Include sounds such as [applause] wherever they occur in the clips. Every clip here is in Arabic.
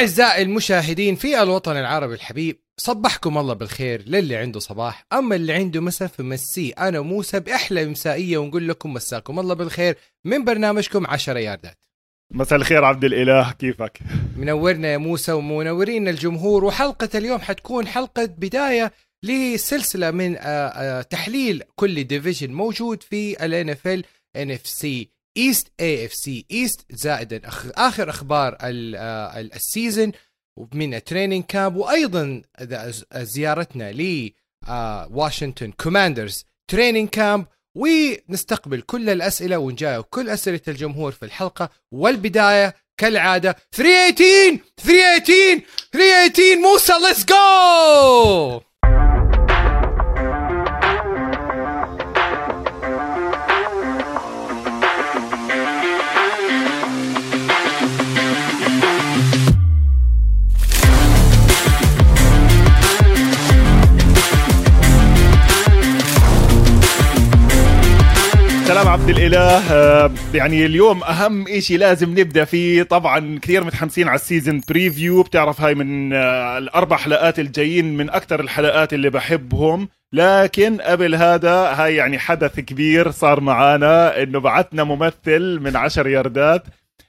أعزائي المشاهدين في الوطن العربي الحبيب صبحكم الله بالخير للي عنده صباح أما اللي عنده مساء فمسيه أنا وموسى بأحلى مسائية ونقول لكم مساكم الله بالخير من برنامجكم 10 ياردات. مساء الخير عبد الإله كيفك؟ منورنا يا موسى ومنورين الجمهور وحلقة اليوم حتكون حلقة بداية لسلسلة من آه، آه، تحليل كل ديفيجن موجود في ال NFL NFC East AFC East زائدا آخر أخبار آه، ال- ال season من ال training camp وأيضا زيارتنا ل واشنطن Commanders training camp ونستقبل كل الأسئلة ونجاوب كل أسئلة الجمهور في الحلقة. والبداية كالعادة 318 318 318 موسى let's go عبد الإله. آه، يعني اليوم أهم إشي لازم نبدأ فيه. طبعا كثير متحمسين على ال season preview بتعرف هاي من آه، الأربع حلقات الجايين من أكثر الحلقات اللي بحبهم. لكن قبل هذا هاي يعني حدث كبير صار معانا إنه بعتنا ممثل من عشر ياردات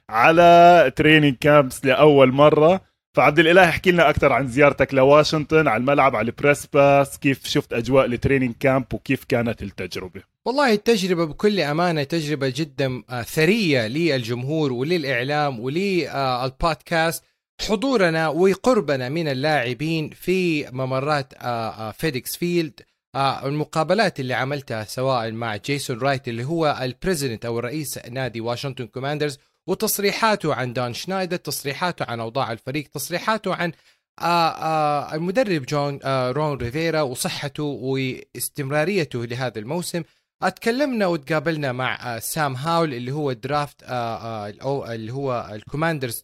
على training camps لأول مرة. فعبد الإله احكي لنا أكثر عن زيارتك لواشنطن على الملعب على ال press pass كيف شفت أجواء ال training camp وكيف كانت التجربة؟ والله التجربة بكل أمانة تجربة جدا آه، ثرية للجمهور وللإعلام وللبودكاست. حضورنا وقربنا من اللاعبين في ممرات آه، آه، FedEx Field. المقابلات اللي عملتها سواء مع جيسون رايت اللي هو ال president أو الرئيس نادي واشنطن Commanders وتصريحاته عن دان سنايدر تصريحاته عن أوضاع الفريق تصريحاته عن آه آه المدرب جون آه رون ريفيرا وصحته واستمراريته لهذا الموسم. أتكلمنا وتقابلنا مع سام هاول اللي هو draft الأو- اللي هو ال Commanders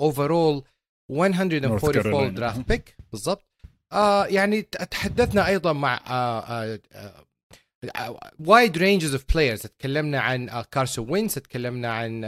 overall 144 Carolina. draft pick بالضبط. يعني تحدثنا أيضا مع wide ranges of players تكلمنا عن كارسون وينز تكلمنا عن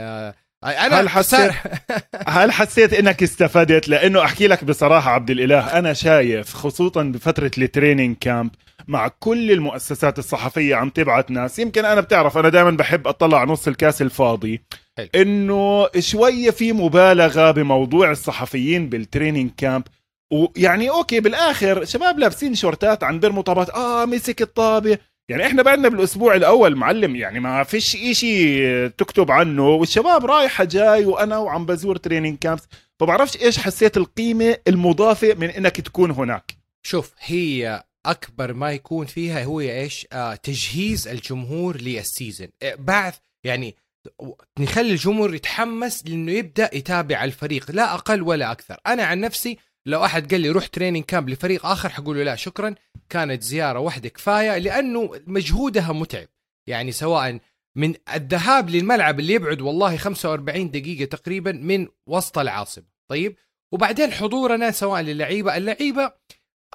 أنا هل حسيت- [laughs] هل حسيت إنك استفدت لأنه أحكي لك بصراحة عبد الإله أنا شايف خصوصا بفترة ال training camp مع كل المؤسسات الصحفية عم تبعت ناس يمكن أنا بتعرف أنا دائما بحب أطلع نص الكاس الفاضي حلو. إنه شوية في مبالغة بموضوع الصحفيين بال training camp ويعني okay بالآخر شباب لابسين شورتات عم بيرموا طابات آه مسك الطابة يعني إحنا بعدنا بالأسبوع الأول معلم يعني ما فيش إشي تكتب عنه والشباب رايحة جاي وأنا وعم بزور training camps فبعرفش إيش حسيت القيمة المضافة من إنك تكون هناك. شوف هي أكبر ما يكون فيها هو إيش؟ آه تجهيز الجمهور لل season آه، بعث يعني نخلي الجمهور يتحمس لأنه يبدأ يتابع الفريق لا أقل ولا أكثر. أنا عن نفسي لو أحد قال لي روح training camp لفريق آخر حقول له لا شكرا. كانت زيارة واحدة كفاية لأنه مجهودها متعب. يعني سواء من الذهاب للملعب اللي يبعد والله 45 دقيقة تقريبا من وسط العاصمة. طيب؟ وبعدين حضورنا سواء للعيبة اللعيبة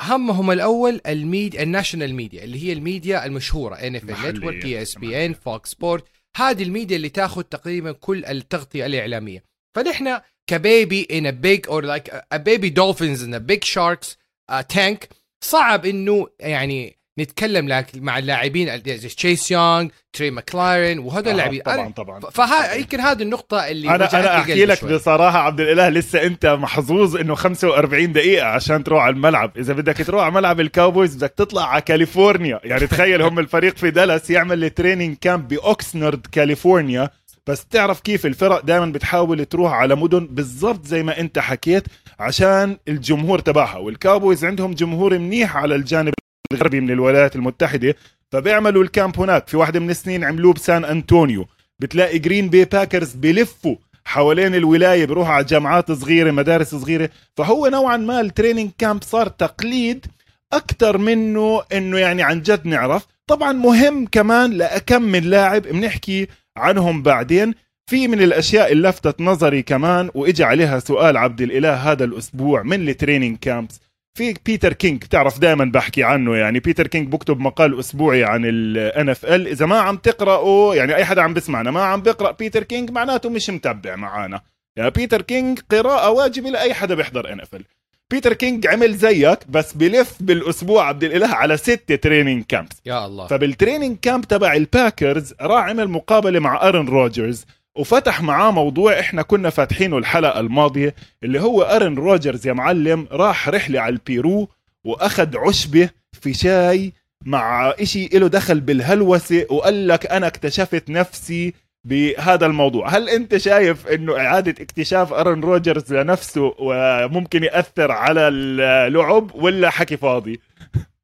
همهم الأول الميد الناشونال ميديا اللي هي الميديا المشهورة ان اف محلية. نتورك اي اس بي ان فوكس سبورت هذه الميديا اللي تاخذ تقريبا كل التغطية الإعلامية. فنحن كبيبي in a big or like a baby dolphins in a big sharks uh, tank. صعب إنه يعني نتكلم لك مع اللاعبين تشيس يونغ تري ماكلايرن وهذول آه، اللاعبين. طبعا طبعا فها يمكن هذه النقطة اللي أنا أنا أحكي لك شوي. بصراحة عبد الإله لسه أنت محظوظ إنه 45 دقيقة عشان تروح على الملعب. إذا بدك تروح على ملعب ال Cowboys بدك تطلع على كاليفورنيا. يعني تخيل هم الفريق في دالاس يعمل ال training camp بأوكسنارد كاليفورنيا. بس تعرف كيف الفرق دائما بتحاول تروح على مدن بالضبط زي ما أنت حكيت عشان الجمهور تبعها. وال Cowboys عندهم جمهور منيح على الجانب الغربي من الولايات المتحدة فبيعملوا ال camp هناك. في واحدة من السنين عملوه بسان أنطونيو. بتلاقي Green Bay Packers بلفوا حوالين الولاية بيروحوا على جامعات صغيرة مدارس صغيرة. فهو نوعا ما ال training camp صار تقليد أكثر منه إنه يعني عن جد نعرف. طبعا مهم كمان لكم من لاعب بنحكي عنهم بعدين. في من الأشياء اللي لفتت نظري كمان واجى عليها سؤال عبد الإله هذا الأسبوع من ال training camps. في بيتر كينج تعرف دائما بحكي عنه يعني. بيتر كينج بكتب مقال أسبوعي عن ال NFL إذا ما عم تقرأه يعني أي حدا عم بسمعنا ما عم بيقرا بيتر كينج معناته مش متبع معانا. يعني بيتر كينج قراءة واجبة لأي حدا بيحضر NFL بيتر كينج عمل زيك بس بلف بالأسبوع عبد الإله على ستة training camps يا الله. فبال training camp تبع الباكرز راح عمل مقابلة مع ارن روجرز وفتح معاه موضوع إحنا كنا فاتحينه الحلقة الماضية اللي هو ارن روجرز يا معلم راح رحلة على البيرو وأخذ عشبة في شاي مع إشي له دخل بالهلوسة وقال لك أنا اكتشفت نفسي بهذا الموضوع. هل أنت شايف إنه إعادة اكتشاف أرن روجرز لنفسه وممكن يأثر على اللعب ولا حكي فاضي؟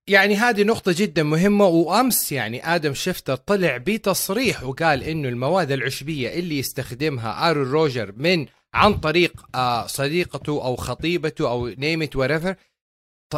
يعني هذه نقطة جدا مهمة وأمس يعني آدم شفتر طلع بتصريح وقال إنه المواد العشبية اللي يستخدمها آرون روجر من عن طريق آه صديقته أو خطيبته أو name it whatever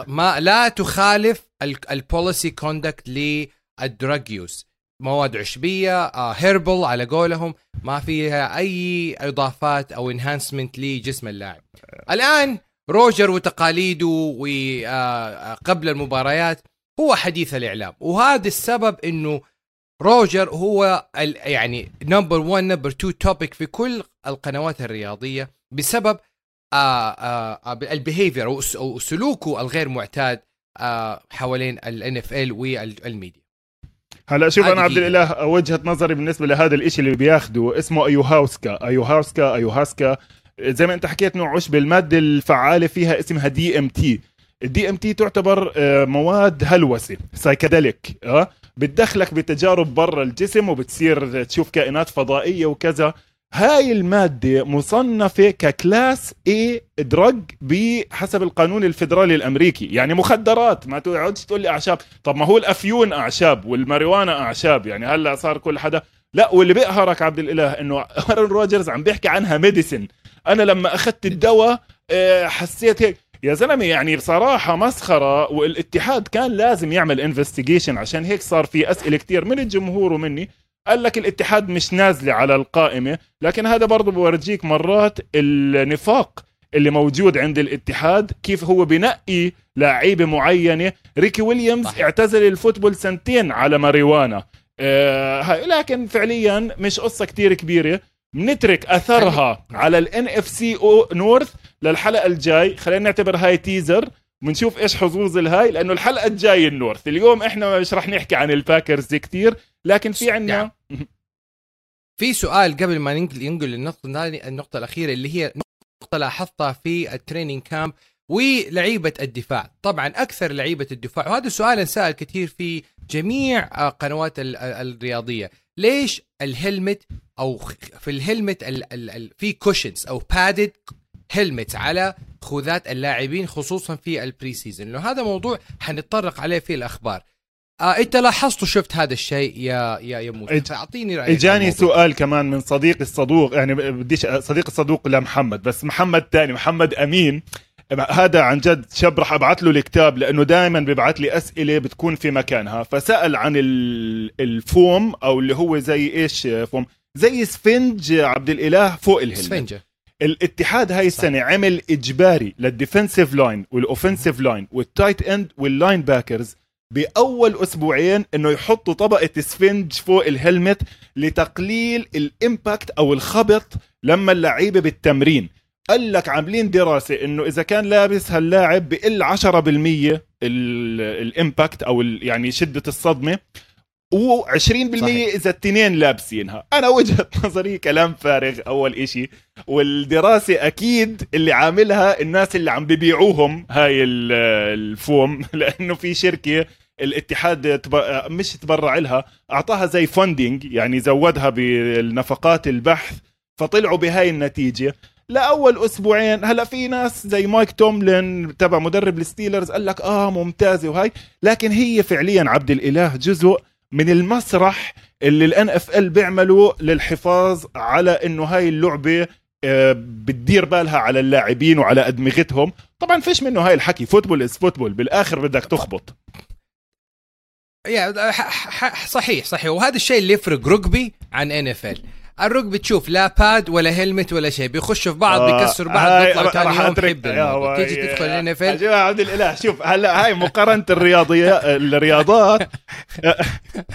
ما لا تخالف ال policy conduct لل drug use. مواد عشبية آه herbal على قولهم ما فيها أي إضافات أو enhancement لجسم اللاعب. الآن روجر وتقاليده وقبل آه المباريات هو حديث الإعلام. وهذا السبب إنه روجر هو يعني number 1 number 2 topic في كل القنوات الرياضية بسبب آه آه ال behavior أو سلوكه الغير معتاد آه حوالين ال NFL وال media. هلا شوف أنا عبد الإله وجهة نظري بالنسبة لهذا الإشي اللي بياخده اسمه أيوهاوسكا أيوهاوسكا ايوهاسكا زي ما أنت حكيت نوع عشب المادة الفعالة فيها اسمها DMT ال DMT تعتبر آه، مواد هلوسة psychedelic آه؟ بتدخلك بتجارب برا الجسم وبتصير تشوف كائنات فضائية وكذا. هاي المادة مصنفة ك class A drug بحسب القانون الفيدرالي الأمريكي. يعني مخدرات ما تقعدش تقول لي أعشاب. طب ما هو الأفيون أعشاب والماريوانا أعشاب. يعني هلا صار كل حدا؟ لا واللي بيقهرك عبد الإله إنه [laughs] أرون روجرز عم بيحكي عنها medicine أنا لما أخذت الدواء آه، حسيت هيك. يا زلمة يعني بصراحة مسخرة والاتحاد كان لازم يعمل investigation عشان هيك صار في أسئلة كثير من الجمهور ومني. قال لك الاتحاد مش نازلة على القائمة لكن هذا برضه بورجيك مرات النفاق اللي موجود عند الاتحاد كيف هو بنقي لعيبة معينة. ريكي ويليامز صحيح. اعتزل ال football سنتين على ماريوانا. آه لكن فعليا مش قصة كتير كبيرة. بنترك أثرها على ال NFC North للحلقة الجاي. خلينا نعتبر هاي teaser بنشوف إيش حظوظ الهاي لأنه الحلقة الجاية ال North. اليوم إحنا مش رح نحكي عن الباكرز كتير لكن في عندنا في سؤال قبل ما ننقل ينقل للنقطه النقطة الأخيرة اللي هي نقطة لاحظتها في ال training camp ولعيبة الدفاع. طبعا أكثر لعيبة الدفاع. وهذا سؤال انسال كثير في جميع قنوات الرياضية. ليش ال helmet أو في ال helmet ال ال ال في cushions أو padded helmet على خوذات اللاعبين خصوصا في ال pre season لأنه هذا موضوع حنتطرق عليه في الأخبار. آه أنت لاحظت وشفت هذا الشيء يا يا يا موسى؟ فاعطيني رأيك إجاني سؤال كمان من صديق الصدوق يعني بديش صديق الصدوق لمحمد بس محمد ثاني محمد أمين. هذا عن جد شاب راح أبعث له الكتاب لأنه دائما بيبعث لي أسئلة بتكون في مكانها. فسأل عن الفوم أو اللي هو زي إيش فوم؟ زي سفنج عبد الإله فوق ال helmet سفنجة. الاتحاد هاي السنة صح. عمل إجباري لل defensive line وال offensive line وال tight end وال linebackers بأول أسبوعين إنه يحطوا طبقة سفنج فوق ال helmet لتقليل ال impact أو الخبط لما اللعيبة بالتمرين قال لك عاملين دراسة إنه إذا كان لابس هاللاعب بقل 10% الإمباكت أو يعني شدة الصدمة و20% صحيح. إذا التنين لابسينها. أنا وجهة [laughs] نظري كلام فارغ أول إشي. والدراسة أكيد اللي عاملها الناس اللي عم ببيعوهم هاي الفوم [laughs] لأنه في شركة الاتحاد مش تبرع لها أعطاها زي funding يعني زودها بالنفقات البحث فطلعوا بهاي النتيجة. لأول أسبوعين هلا في ناس زي مايك توملين تبع مدرب الستيلرز قال لك آه ممتازة وهاي لكن هي فعليا عبد الإله جزء من المسرح اللي ال NFL بيعملوا للحفاظ على انه هاي اللعبة آه، بتدير بالها على اللاعبين وعلى أدمغتهم. طبعا فيش منه هاي الحكي. football is football بالآخر بدك تخبط. يا صحيح صحيح. وهذا الشيء اللي يفرق rugby عن NFL ال rugby تشوف لا pad ولا helmet ولا شيء بيخشوا في بعض آه، بيكسروا بعض بيطلعوا ثاني يوم حب تيجي تدخل NF يا جماعة عبد الاله شوف هلا هاي مقارنة الرياضيات [laughs] الرياضات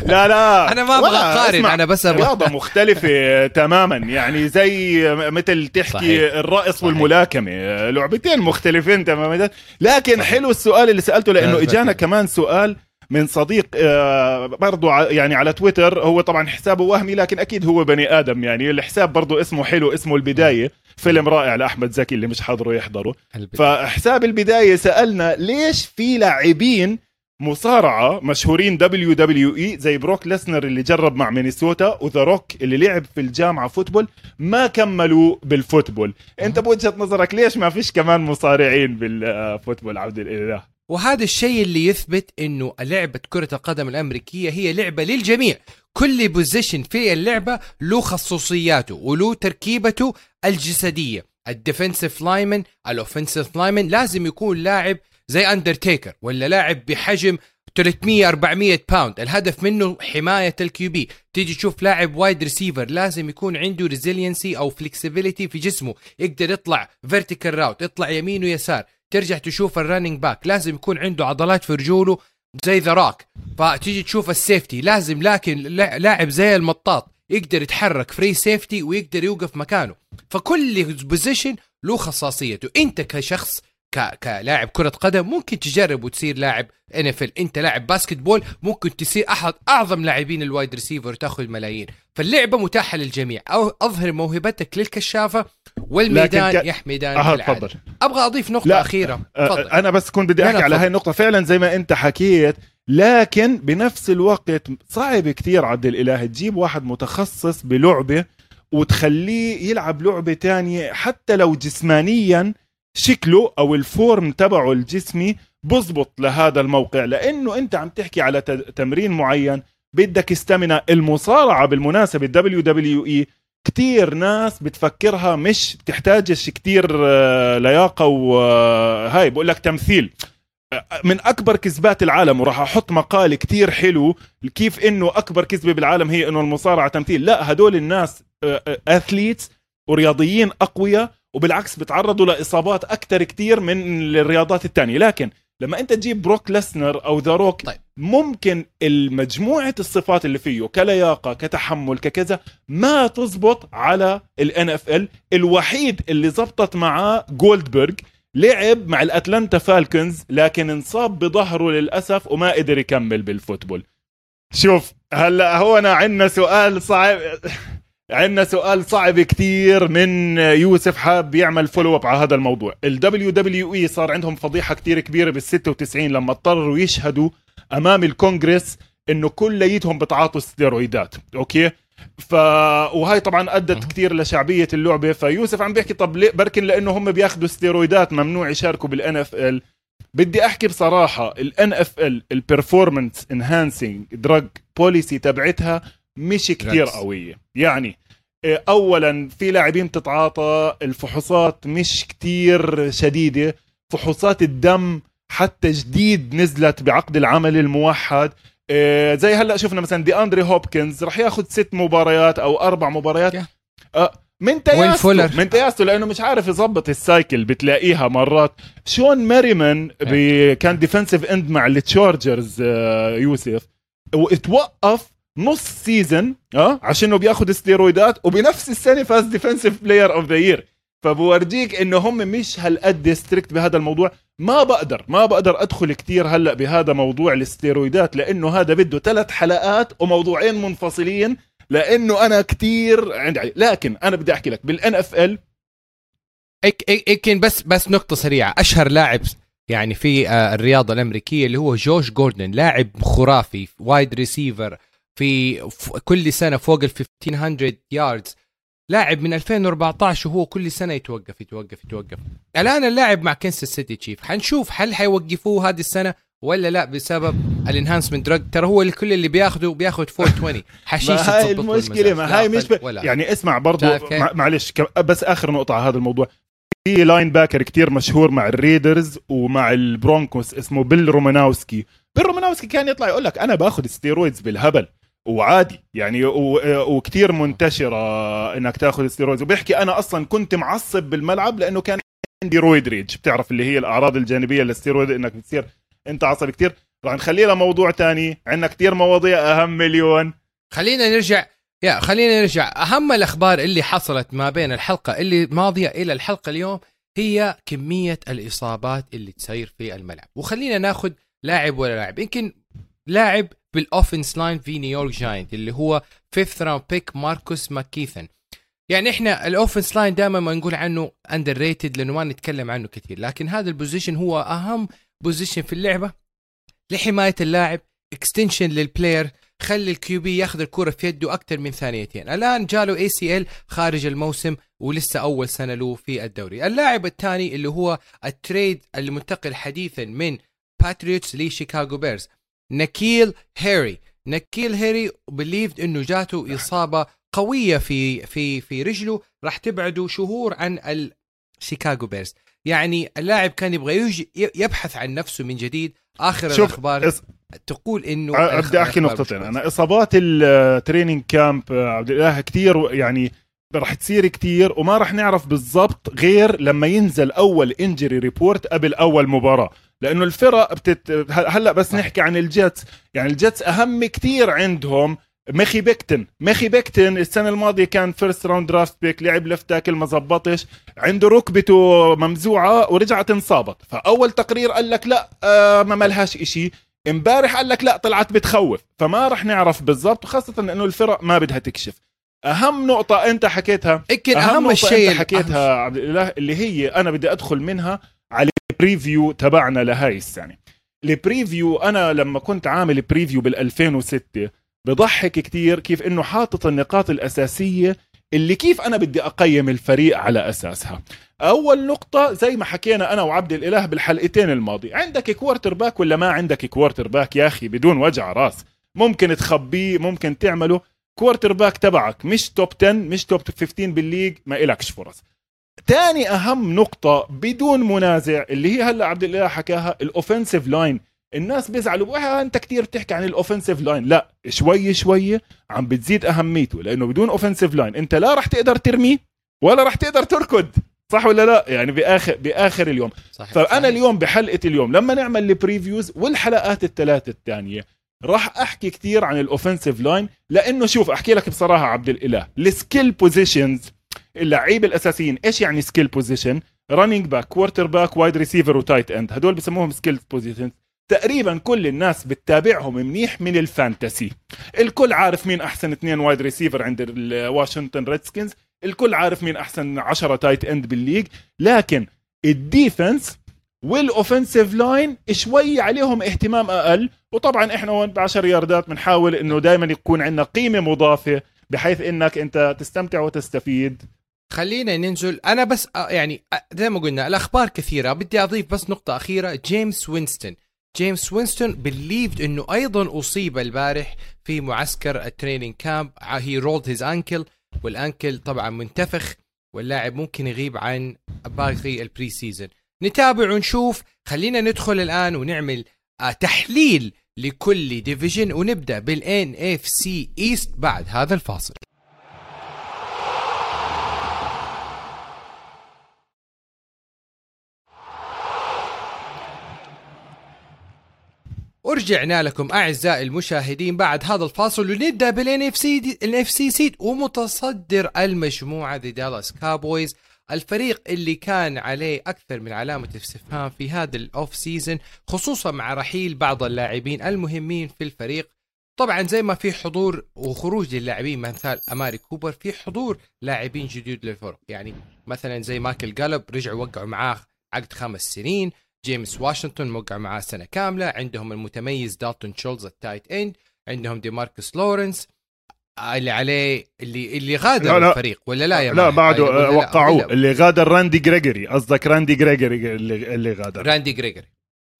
لا لا أنا ما أقارن، اسمع، أنا بس أبغى- رياضة مختلفة تماما يعني زي مثل تحكي صحيح. الرقص صحيح. والملاكمة لعبتين مختلفين تماما لكن صحيح. حلو السؤال اللي سألته لأنه لا، إجانا. كمان سؤال من صديق آه، برضو ع- يعني على تويتر هو طبعا حسابه وهمي لكن أكيد هو بني آدم. يعني الحساب برضو اسمه حلو اسمه البداية. فيلم رائع لأحمد زكي اللي مش حاضره يحضره. فحساب البداية سألنا ليش في لاعبين مصارعة مشهورين WWE زي بروك ليسنر اللي جرب مع مينيسوتا وذا روك اللي لعب في الجامعة football ما كملوا بال football. أنت بوجهة نظرك ليش ما فيش كمان مصارعين بال football عبد الإله؟ وهذا الشيء اللي يثبت إنه لعبة كرة القدم الأمريكية هي لعبة للجميع. كل position في اللعبة له خصوصياته وله تركيبته الجسدية. ال defensive lineman ال offensive lineman لازم يكون لاعب زي أندرتيكر ولا لاعب بحجم 300 400 pound الهدف منه حماية ال QB تيجي تشوف لاعب wide receiver لازم يكون عنده resiliency أو flexibility في جسمه. يقدر يطلع vertical route يطلع يمين ويسار. ترجع تشوف ال running back لازم يكون عنده عضلات في رجوله زي ذا روك فتيجي تشوف ال safety لازم لكن لا- لاعب زي المطاط يقدر يتحرك free safety ويقدر يوقف مكانه. فكل position له خصوصيته. انت كشخص ك... كلاعب كرة قدم ممكن تجرب وتصير لاعب ان انت لاعب basketball ممكن تصير احد أعظم لاعبين ال wide receiver وتاخذ ملايين. فاللعبة متاحة للجميع. أو أظهر موهبتك للكشافة. والميدان ك- يا ميدان آه كالعادة. تفضل أبغى أضيف نقطة لا. أخيرة آه، تفضل أنا بس كنت بدي أحكي على. هاي النقطة فعلا زي ما أنت حكيت لكن بنفس الوقت صعب كتير عبد الإله تجيب واحد متخصص بلعبة وتخليه يلعب لعبة تانية حتى لو جسمانيا شكله أو ال form تبعه الجسمي بزبط لهذا الموقع لأنه أنت عم تحكي على تمرين معين بدك stamina المصارعة بالمناسبة WWE كتير ناس بتفكرها مش بتحتاجش كتير آه، لياقة وهاي بقول لك تمثيل. آه، من أكبر كذبات العالم وراح أحط مقال كتير حلو كيف إنه أكبر كذبة بالعالم هي إنه المصارعة تمثيل. لا هدول الناس athletes ورياضيين أقوياء وبالعكس بتعرضوا لإصابات أكثر كتير من الرياضات التانية. لكن لما انت تجيب بروك لسنر أو ذا روك طيب. ممكن المجموعة الصفات اللي فيه كلياقة كتحمل ككذا ما تزبط على ال NFL الوحيد اللي زبطت معاه جولدبرغ لعب مع الأتلانتا فالكنز لكن انصاب بظهره للأسف وما قدر يكمل بال football شوف هلأ هون عندنا سؤال صعب [laughs] عندنا سؤال صعب كتير من يوسف حاب يعمل follow up على هذا الموضوع. ال WWE صار عندهم فضيحة كتير كبيرة بال 96 لما اضطروا يشهدوا أمام الكونغرس إنه كليتهم بتعاطوا ستيرويدات أوكي؟ ف وهي طبعا أدت كثير لشعبية اللعبة. فيوسف عم بيحكي طب ليه؟ بركي لأنه هم بياخذوا ستيرويدات ممنوع يشاركوا بال NFL بدي أحكي بصراحة ال NFL ال performance enhancing drug policy تبعتها مش كتير. قوية. يعني إيه، اولا في لاعبين بتتعاطى الفحوصات مش كتير شديدة. فحوصات الدم حتى جديد نزلت بعقد العمل الموحد. إيه، زي هلأ شفنا مثلا دي أندري هوبكنز رح ياخذ ست مباريات أو أربع مباريات. آه، من تياسته؟ من تياسته لأنه مش عارف يظبط ال cycle بتلاقيها مرات. شون ماريمان كان defensive end مع التشارجرز آه، يوسف. واتوقف نص season آه عشانه بياخذ ستيرويدات وبنفس السنة فاز defensive player of the year فبورجيك إنه هم مش هالقد strict بهذا الموضوع. ما بقدر ما بقدر أدخل كتير هلأ بهذا موضوع الستيرويدات لأنه هذا بده ثلاث حلقات وموضوعين منفصلين لأنه أنا كتير عندي لكن أنا بدي أحكي لك بال NFL يمكن بس بس نقطة سريعة. أشهر لاعب يعني في آه، الرياضة الأمريكية اللي هو جوش جوردن لاعب خرافي wide receiver في كل سنة فوق ال 1500 yards لاعب من 2014 وهو كل سنة يتوقف يتوقف يتوقف. الآن اللاعب مع كنساس سيتي تشيفز حنشوف هل حيوقفوه هذه السنة ولا لا بسبب ال enhancement. drug ترى هو اللي كل اللي بياخده بياخد 420 [laughs] حشيش ما هاي المشكلة. ما هاي مش أقل ب... يعني اسمع؟ مع... معلش ك... بس آخر نقطة على هذا الموضوع. في linebacker كتير مشهور مع الريدرز ومع البرونكوس اسمه بيل روماناوسكي بيل روماناوسكي كان يطلع يقول لك أنا باخذ steroids بالهبل. وعادي. يعني وكتير منتشرة إنك تأخذ steroids وبيحكي أنا أصلا كنت معصب بالملعب لأنه كان عندي roid rage بتعرف اللي هي الأعراض الجانبية للستيرويد إنك بتصير أنت عصبي كتير. راح نخليه لموضوع تاني. عندنا كتير مواضيع أهم مليون. خلينا نرجع يا خلينا نرجع. أهم الأخبار اللي حصلت ما بين الحلقة اللي ماضية إلى الحلقة اليوم هي كمية الإصابات اللي تصير في الملعب. وخلينا ناخذ لاعب ولا لاعب. يمكن لاعب بال offense line في نيويورك جاينت اللي هو fifth round pick ماركوس ماكيثن يعني إحنا ال offense line دائما ما نقول عنه underrated لأنه ما نتكلم عنه كثير لكن هذا ال position هو أهم بوزيشن في اللعبة لحماية اللاعب extension لل player خلي ال QB ياخذ الكرة في يده أكثر من ثانيتين. الآن جاله ACL خارج الموسم ولسه أول سنة له في الدوري. اللاعب الثاني اللي هو ال trade المنتقل حديثا من باتريوتس لشيكاغو بيرز نكيل هيري. نكيل هيري believed إنه جاته إصابة قوية في في في رجله. راح تبعده شهور عن الشيكاغو بيرز يعني اللاعب كان يبغى يبحث عن نفسه من جديد. آخر شوف الأخبار اس... تقول إنه بدي أحكي نقطتين. أنا إصابات ال training camp عبد الاله كثير يعني رح تصير كتير وما رح نعرف بالضبط غير لما ينزل أول injury report قبل أول مباراة. لأنه الفرق بتت... هلأ بس نحكي عن ال Jets. يعني ال Jets أهم كتير عندهم ميخي بيكتن. ميخي بيكتن السنة الماضية كان first round draft pick لعب left tackle ما زبطش عنده ركبته ممزوعة ورجعت انصابت. فأول تقرير قال لك لأ آه ما ملهاش إشي. امبارح قال لك لأ طلعت بتخوف. فما رح نعرف بالضبط خاصة انه الفرق ما بدها تكشف. أهم نقطة أنت حكيتها. يمكن أهم, أهم الشيء انت حكيتها عبد الإله اللي هي أنا بدي أدخل منها على ال preview تبعنا لهاي السنة. ال preview أنا لما كنت عامل preview بال 2006 بضحك كتير كيف إنه حاطط النقاط الأساسية اللي كيف أنا بدي أقيم الفريق على أساسها. أول نقطة زي ما حكينا أنا وعبد الإله بالحلقتين الماضي. عندك quarterback ولا ما عندك quarterback يا أخي؟ بدون وجع راس. ممكن تخبيه ممكن تعمله. quarterback تبعك. مش top 10 مش top 15 بال league ما إلكش فرص. تاني أهم نقطة بدون منازع اللي هي هلأ عبد الاله حكاها ال offensive line الناس بيزعلوا أنت كتير بتحكي عن ال offensive line لا شوي شوي عم بتزيد أهميته لأنه بدون offensive line أنت لا راح تقدر ترمي ولا راح تقدر تركض. صح ولا لا؟ يعني بآخر بآخر اليوم. صحيح فأنا صحيح. اليوم بحلقة اليوم لما نعمل ال previews والحلقات الثلاثة الثانية راح احكي كثير عن ال offensive line لأنه شوف أحكي لك بصراحة عبد الإله ال skill positions اللعيبه الأساسيين إيش يعني skill position running back quarterback wide receiver و tight end هدول بسموهم skill positions تقريبا كل الناس بتتابعهم منيح من ال fantasy. الكل عارف مين أحسن اثنين wide receiver عند ال Washington Redskins الكل عارف مين أحسن 10 tight end بال league لكن ال defense وال offensive line شوي عليهم اهتمام أقل. وطبعا إحنا هون ب 10 ياردات بنحاول إنه دائما يكون عندنا قيمة مضافة بحيث إنك أنت تستمتع وتستفيد. خلينا ننزل. أنا بس آه، يعني آه، زي ما قلنا الأخبار كثيرة. بدي أضيف بس نقطة أخيرة. جيمس وينستون جيمس وينستون believed إنه أيضا أصيب البارح في معسكر ال training camp he rolled his ankle وال ankle طبعا منتفخ. واللاعب ممكن يغيب عن باقي ال preseason نتابع ونشوف. خلينا ندخل الآن ونعمل آه، تحليل لكل division ونبدأ بال NFC East بعد هذا الفاصل. ورجعنا لكم أعزائي المشاهدين بعد هذا الفاصل ونبدأ بال NFC FC سيد ومتصدر المجموعة the Dallas Cowboys الفريق اللي كان عليه أكثر من علامة استفهام في هذا ال off season خصوصا مع رحيل بعض اللاعبين المهمين في الفريق. طبعا زي ما في حضور وخروج للاعبين مثال أماري كوبر في حضور لاعبين جديد للفرق. يعني مثلا زي مايكل جالوب رجعوا وقعوا معاه عقد خمس سنين. جيمس واشنطن موقع معاه سنة كاملة. عندهم المتميز دالتون شولز ال tight end عندهم دي ماركوس لورنس. اللي عليه اللي اللي غادر لا لا. الفريق ولا لا يا لا بعده وقعوه. اللي غادر راندي جريجوري قصدك راندي جريجوري اللي, اللي غادر. راندي جريجوري.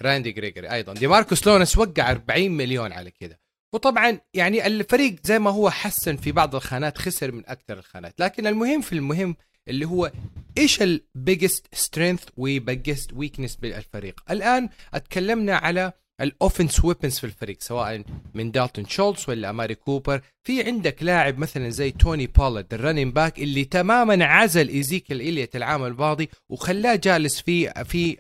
راندي جريجوري أيضا. دي ماركوس لورنس وقع 40 مليون على كذا وطبعا يعني الفريق زي ما هو حسن في بعض الخانات خسر من أكثر الخانات. لكن المهم في المهم اللي هو إيش ال biggest strength و biggest weakness بالفريق؟ الآن اتكلمنا على ال offense weapons في الفريق سواء من دالتون شولتس ولا اماري كوبر. في عندك لاعب مثلا زي توني بولارد ال running back اللي تماما عزل إيزيكيل اليوت العام الماضي وخلاه جالس في في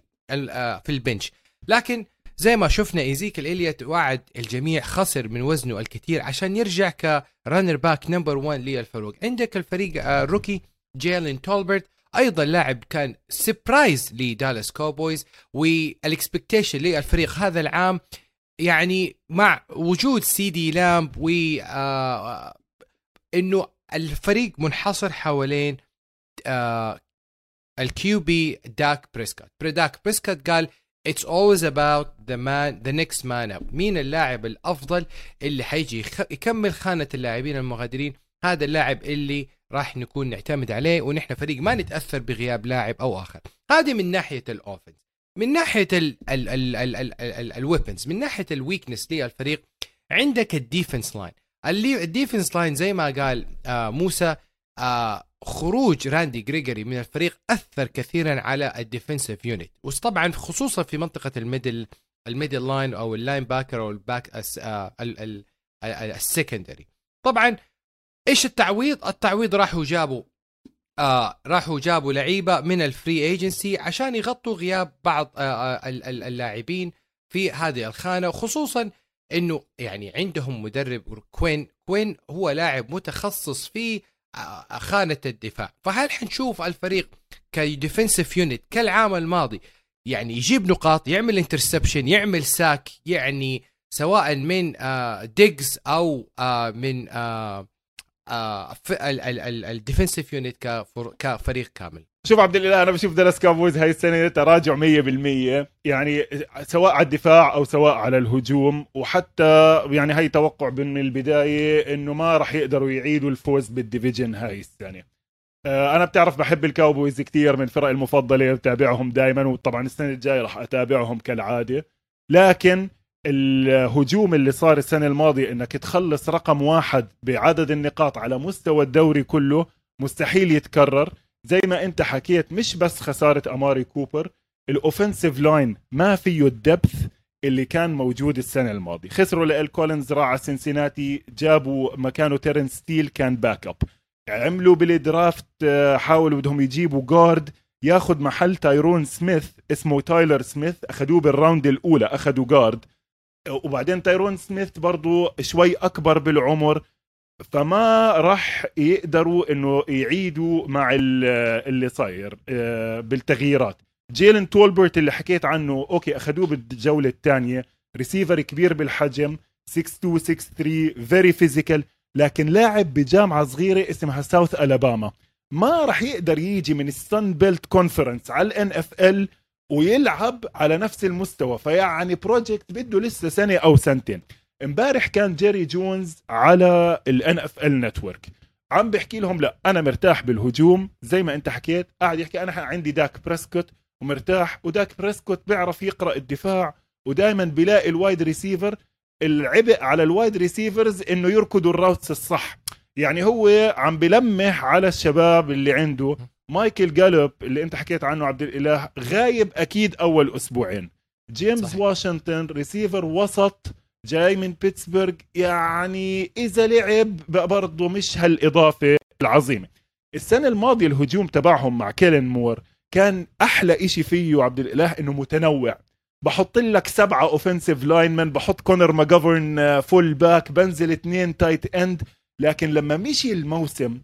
في ال bench. لكن زي ما شفنا إيزيكيل اليوت وعد الجميع خسر من وزنه الكثير عشان يرجع running back number 1 للفريق. عندك الفريق ال rookie جيلين تولبرت. أيضا لاعب كان surprise ل Dallas Cowboys وال expectation للفريق هذا العام يعني مع وجود سي دي لامب و آه إنه الفريق منحصر حوالين آه ال QB داك بريسكوت. داك بريسكوت قال It's always about the man the next man up. مين اللاعب الأفضل اللي حيجي يكمل خانة اللاعبين المغادرين؟ هذا اللاعب اللي راح نكون نعتمد عليه ونحن فريق ما نتاثر بغياب لاعب أو اخر هذه من ناحيه ال offense من ناحيه ال weapons من ناحيه ال weakness للفريق عندك ال defense line ال defense line زي ما قال آه موسى آه خروج راندي جريجوري من الفريق اثر كثيرا على ال defensive unit وطبعا خصوصا في منطقه ال middle ال middle line أو ال linebacker أو ال back ال secondary طبعا إيش التعويض؟ التعويض راحوا جابوا آه راحوا جابوا لعيبة من ال free agency عشان يغطوا غياب بعض آه, آه، اللاعبين في هذه الخانة وخصوصا إنه يعني عندهم مدرب كوين كوين هو لاعب متخصص في آه خانة الدفاع فهل حنشوف الفريق ك defensive unit كالعام الماضي يعني يجيب نقاط يعمل interception يعمل sack يعني سواء من آه ديجز أو آه من آه ال defensive unit كفريق كامل. شوف عبد الاله أنا بشوف دالاس كابويز هاي السنة تراجع 100% يعني سواء على الدفاع أو سواء على الهجوم. وحتى يعني هاي توقع من البداية إنه ما راح يقدروا يعيدوا الفوز بال division هاي السنة. آه، أنا بتعرف بحب الكاوبويز كثير من فرق المفضلة بتابعهم دائما وطبعا السنة الجاية راح أتابعهم كالعادة. لكن الهجوم اللي صار السنة الماضية إنك تخلص رقم واحد بعدد النقاط على مستوى الدوري كله مستحيل يتكرر. زي ما أنت حكيت مش بس خسارة أماري كوبر ال offensive line ما فيه ال depth اللي كان موجود السنة الماضية. خسروا لايل كولينز راح على سنسيناتي جابوا مكانه تيرنس ستيل كان backup. عملوا بال draft آه، حاولوا بدهم يجيبوا guard. ياخذ محل تايرون سميث اسمه تايلر سميث أخذوه بال round الأولى أخذوا guard. وبعدين تايرون سميث برضو شوي أكبر بالعمر فما راح يقدروا إنه يعيدوا مع اللي صاير آه، بالتغييرات. جيلن تولبرت اللي حكيت عنه okay أخذوه بالجولة الثانية ريسيفر كبير بالحجم 6'2 6'3 very physical لكن لاعب بجامعة صغيرة اسمها ساوث الاباما ما راح يقدر يجي من ال Sun Belt Conference على ال NFL ويلعب على نفس المستوى فيعني project بده لسه سنة أو سنتين. امبارح كان جيري جونز على ال NFL Network عم بحكي لهم لا أنا مرتاح بالهجوم زي ما أنت حكيت قاعد يحكي أنا عندي داك بريسكوت ومرتاح وداك بريسكوت بيعرف يقرأ الدفاع ودائما بيلاقي ال wide receiver العبء على ال wide receivers إنه يركضوا ال routes الصح. يعني هو عم بلمح على الشباب اللي عنده مايكل جالوب اللي انت حكيت عنه عبد الإله غايب أكيد أول أسبوعين. جيمس صحيح. واشنطن ريسيفر وسط جاي من بيتسبرغ يعني إذا لعب برضه مش هالإضافة العظيمة. السنة الماضية الهجوم تبعهم مع كيلن مور كان أحلى إشي فيه عبد الإله إنه متنوع. بحط لك سبعة offensive linemen بحط كونر ماجوفرن fullback بنزل اثنين tight end لكن لما مشي الموسم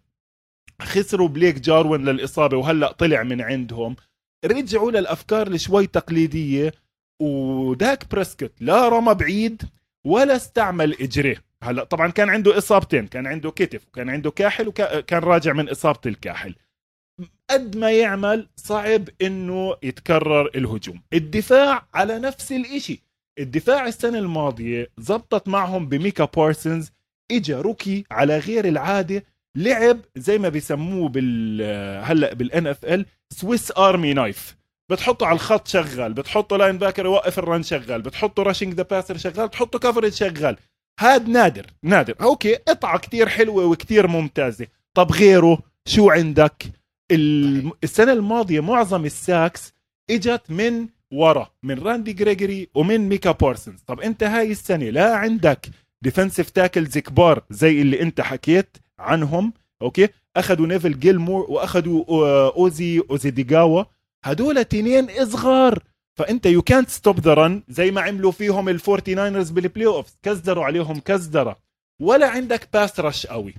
خسروا بليك جاروين للإصابة وهلأ طلع من عندهم. رجعوا للأفكار الشوي تقليدية وداك بريسكت لا رمى بعيد ولا استعمل اجريه هلأ طبعا كان عنده إصابتين كان عنده كتف وكان عنده كاحل وكان راجع من إصابة الكاحل. قد ما يعمل صعب إنه يتكرر الهجوم. الدفاع على نفس الإشي. الدفاع السنة الماضية زبطت معهم بميكا بارسنز إجا rookie على غير العادة لعب زي ما بيسموه بال هلأ بال NFL Swiss army knife بتحطه على الخط شغال بتحطه linebacker يوقف ال run شغال بتحطه rushing the passer شغال بتحطه coverage شغال. هاد نادر نادر. okay قطعة كتير حلوة وكتير ممتازة. طب غيره؟ شو عندك؟ السنة الماضية معظم ال sacks إجت من ورا من راندي جريجوري ومن ميكا بارسنز طب أنت هاي السنة لا عندك defensive tackles كبار زي اللي أنت حكيت. عنهم okay؟ أخذوا نيفيل غاليمور وأخذوا اوزي أوسا أوديغيزوا هدول تنين صغار فأنت يو كانت ستوب ذا رن زي ما عملوا فيهم الفورتي ناينرز بال playoff كزدروا عليهم كزدره ولا عندك pass rush قوي.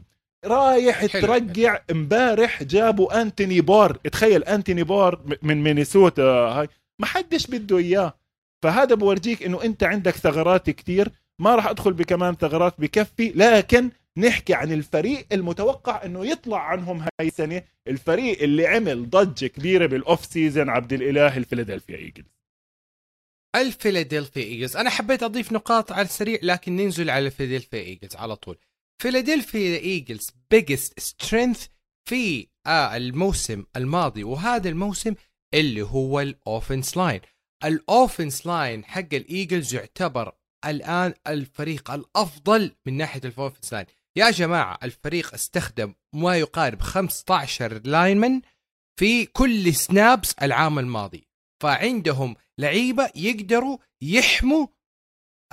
رايح ترجع امبارح جابوا أنتوني بار. تخيل أنتوني بار من مينيسوتا هاي. ما حدش بده إياه. فهذا بورجيك إنه أنت عندك ثغرات كتير. ما راح أدخل بكمان ثغرات بكفي. لكن نحكي عن الفريق المتوقع إنه يطلع عنهم هاي السنة. الفريق اللي عمل ضجة كبيرة بال off-season عبد الإله الفيلادلفيا إيجلز. الفيلادلفيا إيجلز. أنا حبيت أضيف نقاط على السريع لكن ننزل على الفيلادلفيا إيجلز على طول. فيلادلفيا إيجلز biggest strength في آه الموسم الماضي وهذا الموسم اللي هو ال offense line ال offense line حق الإيجلز يعتبر الآن الفريق الأفضل من ناحية ال offense line يا جماعة الفريق استخدم ما يقارب 15 linemen في كل snaps العام الماضي. فعندهم لعيبة يقدروا يحموا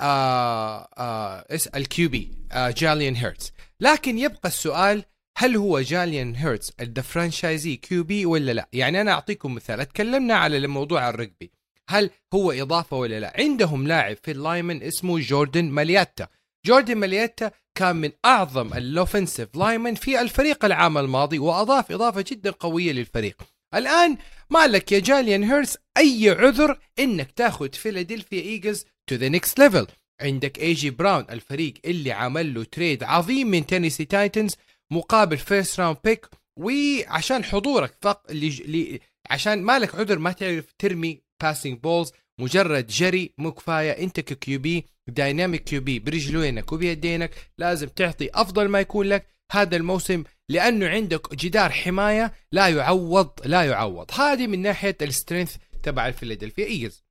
آه آه ال QB آه جالين هيرتز لكن يبقى السؤال هل هو جالين هيرتز the franchise QB ولا لا؟ يعني أنا أعطيكم مثال اتكلمنا على الموضوع الرقبي. هل هو إضافة ولا لا؟ عندهم لاعب في ال linemen اسمه جوردن مايلاتا جوردن مايلاتا كان من أعظم ال offensive linemen في الفريق العام الماضي وأضاف إضافة جدا قوية للفريق. الآن ما لك يا جالين هيرتز أي عذر إنك تأخذ فيلادلفيا إيجلز to the next level عندك اي جي براون الفريق اللي عمل له trade عظيم من تينيسي تايتنز مقابل first round pick وعشان حضورك فق اللي عشان ما لك عذر ما تعرف ترمي passing balls مجرد جري مو كفاية. انت ك QB dynamic QB برجلينك وبيدينك لازم تعطي أفضل ما يكون لك هذا الموسم لأنه عندك جدار حماية لا يعوض لا يعوض. هذه من ناحية ال strength تبع الفيلادلفيا. ايجلز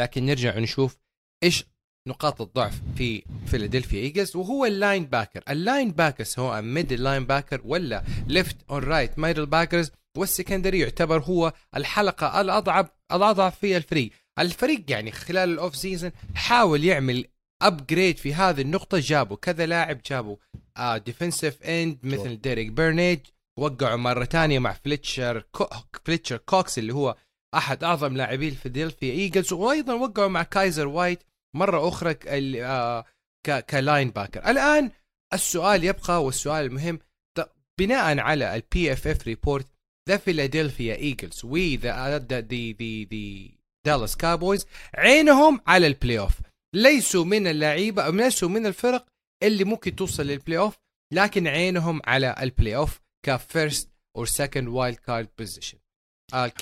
لكن نرجع نشوف إيش نقاط الضعف في فيلادلفيا. ايجلز وهو ال linebacker. ال linebacker سواء mid linebacker ولا left on right middle backers وال secondary يعتبر هو الحلقة الاضعف الأضعف في الفريق الفريق يعني خلال ال off-season حاول يعمل upgrade في هذه النقطة. جابوا كذا لاعب جابوا آه defensive end مثل ديريك بارنيت وقعوا مرة ثانية مع فليتشر كوكس فليتشر كوكس اللي هو أحد أعظم لاعبي الفيلادلفيا ايجلز وأيضا وقعوا مع كايزر وايت مرة أخرى آه ك linebacker الآن السؤال يبقى والسؤال المهم بناء على ال PFF report the فيلادلفيا ايجلز وي the the the دالاس كاوبويز عينهم على ال playoff ليسوا من اللعيبة أو ليسوا من الفرق اللي ممكن توصل للبلاي اوف لكن عينهم على ال playoff ك first or second wild card position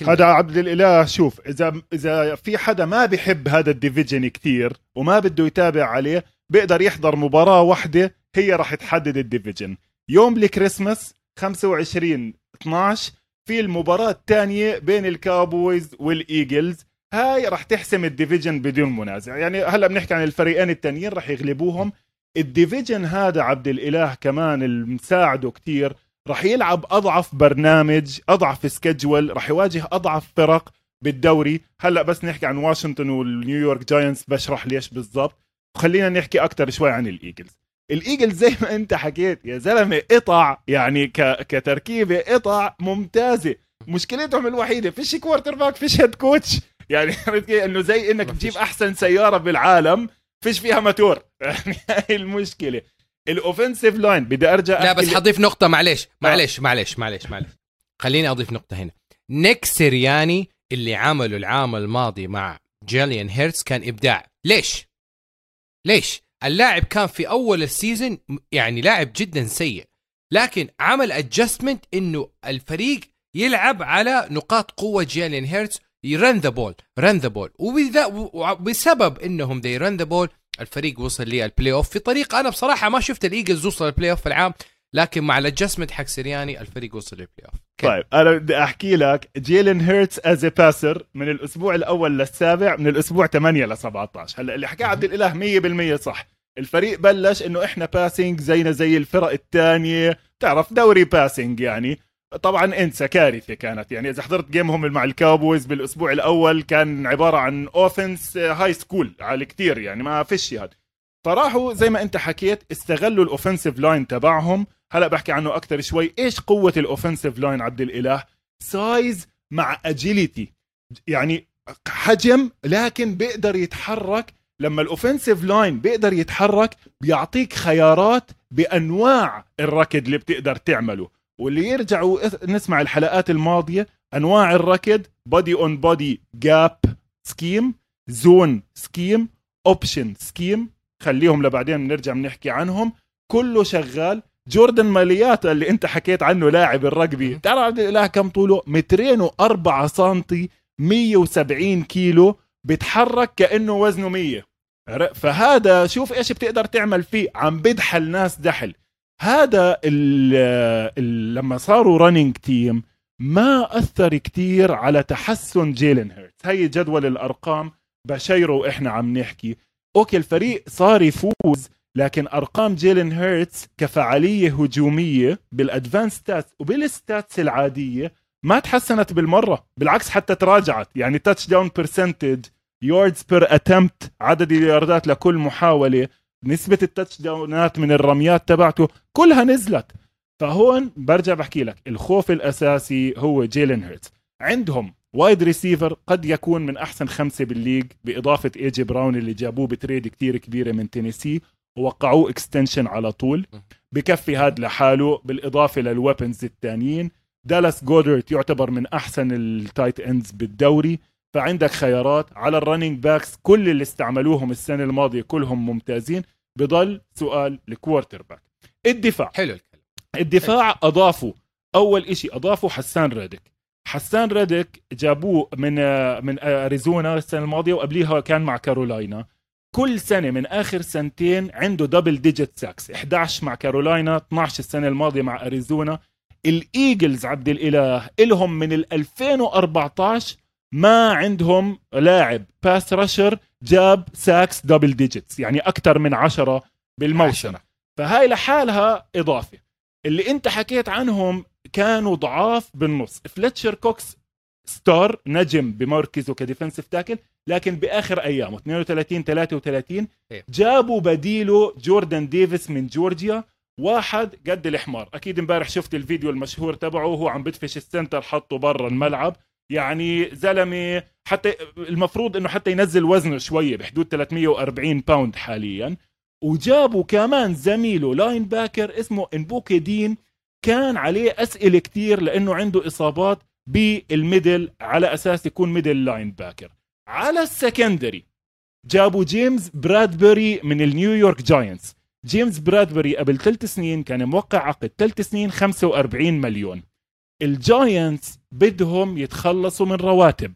هذا عبد الإله شوف إذا إذا في حدا ما بيحب هذا ال division كتير وما بده يتابع عليه بيقدر يحضر مباراة واحدة هي راح تحدد ال division. يوم الكريسماس 25 12 في المباراة الثانية بين الكاوبويز والايجلز هاي راح تحسم ال division بدون منازع. يعني هلا بنحكي عن الفريقين التانيين راح يغلبوهم. ال division هذا عبد الإله كمان المساعده كتير. راح يلعب أضعف برنامج أضعف schedule راح يواجه أضعف فرق بالدوري. هلا بس نحكي عن واشنطن والنيويورك جاينتس بشرح ليش بالضبط. وخلينا نحكي أكثر شوي عن الإيجلز. الإيجلز زي ما أنت حكيت يا زلمة قطع يعني ك... كتركيبة قطع ممتازة. مشكلتهم الوحيدة فيش quarterback فيش head coach يعني [laughs] عرفت كيف؟ إنه زي إنك تجيب أحسن سيارة بالعالم فيش فيها موتور [laughs] يعني هاي المشكلة. ال offensive line بدي أرجع لا بس حضيف نقطة معلش معلش معلش معلش معلش خليني أضيف نقطة هنا. نيك سيرياني اللي عمله العام الماضي مع جيلين هيرتز كان إبداع. ليش؟ ليش؟ اللاعب كان في أول ال season يعني لاعب جدا سيء. لكن عمل adjustment إنه الفريق يلعب على نقاط قوة جيلين هيرتز ي run the ball run the ball وبسبب إنهم they run the ball الفريق وصل لل playoff في طريقه أنا بصراحة ما شفت الإيجلز وصل لل playoff العام لكن مع ال adjustment حق سرياني الفريق وصل لل playoff طيب أنا بدي أحكي لك جيلين هيرتس as passer من الأسبوع الأول للسابع من الأسبوع 8 ل 17 هلأ اللي حكاه عبد الإله 100% صح. الفريق بلش إنه إحنا passing زينا زي الفرق الثانية تعرف دوري passing يعني. طبعا انسى كارثة كانت. يعني إذا حضرت game هم مع الكاوبويز بالأسبوع الأول كان عبارة عن offense high school على كتير يعني ما فيش هذا. فراحوا زي ما أنت حكيت استغلوا ال offensive line تبعهم. هلأ بحكي عنه أكثر شوي. إيش قوة ال offensive line عبد الإله؟ size مع agility يعني حجم لكن بيقدر يتحرك. لما ال offensive line بيقدر يتحرك بيعطيك خيارات بأنواع الركض اللي بتقدر تعمله. واللي يرجعوا نسمع الحلقات الماضية أنواع الركض body on body gap scheme zone scheme option scheme خليهم لبعدين بنرجع بنحكي عنهم. كله شغال. جوردن مالياتا اللي أنت حكيت عنه لاعب الرجبي تعرف عبد الإله كم طوله؟ مترين و4 سنتي 170 كيلو بيتحرك كأنه وزنه 100 فهذا شوف إيش بتقدر تعمل فيه. عم بدحل ناس دحل. هذا ال لما صاروا running team ما أثر كتير على تحسن جيلن هيرتس هي جدول الأرقام. بشيره وإحنا عم نحكي. أوكي الفريق صار يفوز لكن أرقام جيلن هيرتس كفعالية هجومية بال advanced stats وبال stats العادية ما تحسنت بالمرة. بالعكس حتى تراجعت. يعني touchdown percentage yards per attempt عدد الياردات لكل محاولة. نسبة ال touchdown ات من الرميات تبعته كلها نزلت. فهون برجع بحكي لك الخوف الأساسي هو جيلن هيرتس عندهم wide receiver قد يكون من أحسن خمسة بال league بإضافة ايجي براون اللي جابوه ب trade كتير كبيرة من تينيسي ووقعوه extension على طول. بكفي هذا لحاله بالإضافة لل weapons الثانيين دالاس جودرت يعتبر من أحسن ال tight ends بالدوري. فعندك خيارات على ال running backs كل اللي استعملوهم السنة الماضية كلهم ممتازين. بضل سؤال ال quarterback الدفاع. حلو الكلام. الدفاع اضافوا أول إشي اضافوا حسان رادك حسان رادك جابوه من من أريزونا السنة الماضية وقبليها كان مع كارولاينا. كل سنة من آخر سنتين عنده double digit sacks 11 مع كارولاينا 12 السنة الماضية مع أريزونا. الإيجلز عبد الإله إلهم من ال 2014 ما عندهم لاعب. pass rusher جاب sacks double digits يعني أكثر من عشرة بالموسم. فهاي لحالها إضافة. اللي أنت حكيت عنهم كانوا ضعاف بالنص. فلتشر كوكس star نجم بمركزه ك defensive tackle لكن بآخر أيامه 32 33 إيه. جابوا بديله جوردن ديفيس من جورجيا واحد قد الحمار أكيد إمبارح شفت الفيديو المشهور تبعه وهو عم بدفش ال center حطه برا الملعب. يعني زلمة حتى المفروض إنه حتى ينزل وزنه شوية بحدود 340 باوند حاليا. وجابوا كمان زميله linebacker اسمه انبوكي دين كان عليه أسئلة كتير لإنه عنده إصابات بال middle على أساس يكون middle linebacker على ال secondary جابوا جيمس برادبري من النيويورك جاينتس. جيمس برادبري قبل ثلاث سنين كان موقع عقد ثلاث سنين 45 مليون. الجاينتس بدهم يتخلصوا من رواتب.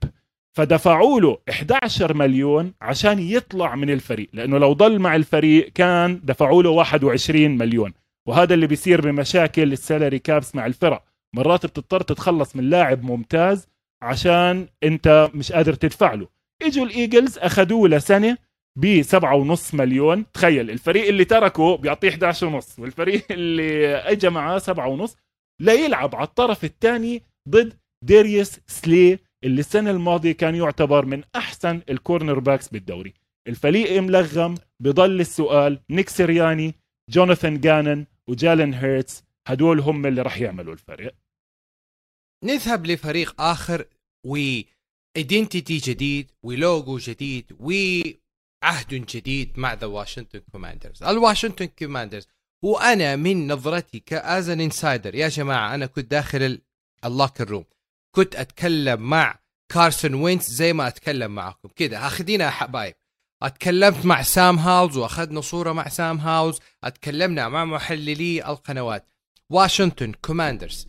فدفعوا له 11 مليون عشان يطلع من الفريق لأنه لو ضل مع الفريق كان دفعوا له 21 مليون. وهذا اللي بيصير بمشاكل ال salary caps مع الفرق. مرات بتضطر تتخلص من لاعب ممتاز عشان أنت مش قادر تدفع له. إجوا الإيجلز أخذوه لسنة ب 7.5 مليون. تخيل الفريق اللي تركه بيعطيه 11 ونص والفريق اللي اجى معاه 7.5 ليلعب على الطرف الثاني ضد ديريس سلي اللي السنة الماضية كان يعتبر من أحسن ال cornerbacks بالدوري. الفريق ملغم بضل السؤال. نيك سيرياني جوناثان جانن وجالن هيرتس هدول هم اللي راح يعملوا الفرق نذهب لفريق آخر و identity جديد ولوجو جديد وعهد جديد مع the واشنطن كوماندرز الواشنطن كوماندرز وأنا من نظرتي ك as an insider يا جماعة أنا كنت داخل ال locker room كنت أتكلم مع كارسون وينتس زي ما أتكلم معكم. كذا اخذينا حبايب أتكلمت مع سام هاول وأخذنا صورة مع سام هاول أتكلمنا مع محللي القنوات. واشنطن كوماندرز.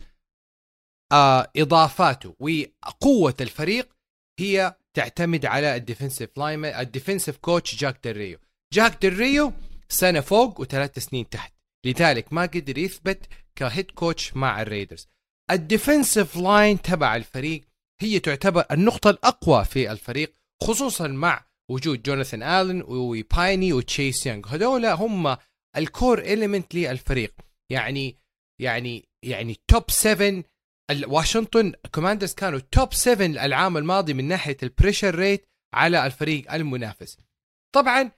آه إضافاته وقوه الفريق هي تعتمد على الديفنسيف لاين الديفنسيف كوتش جاك دريو جاك دريو سنة فوق وثلاث سنين تحت. لذلك ما قدر يثبت ك head coach مع الريدرز. ال defensive line تبع الفريق هي تعتبر النقطة الأقوى في الفريق خصوصا مع وجود جوناثان آلن وبايني وتشيس يانج هذول هم ال core element للفريق. يعني يعني يعني top 7 ال- واشنطن كوماندرز كانوا top 7 العام الماضي من ناحية ال pressure rate على الفريق المنافس. طبعا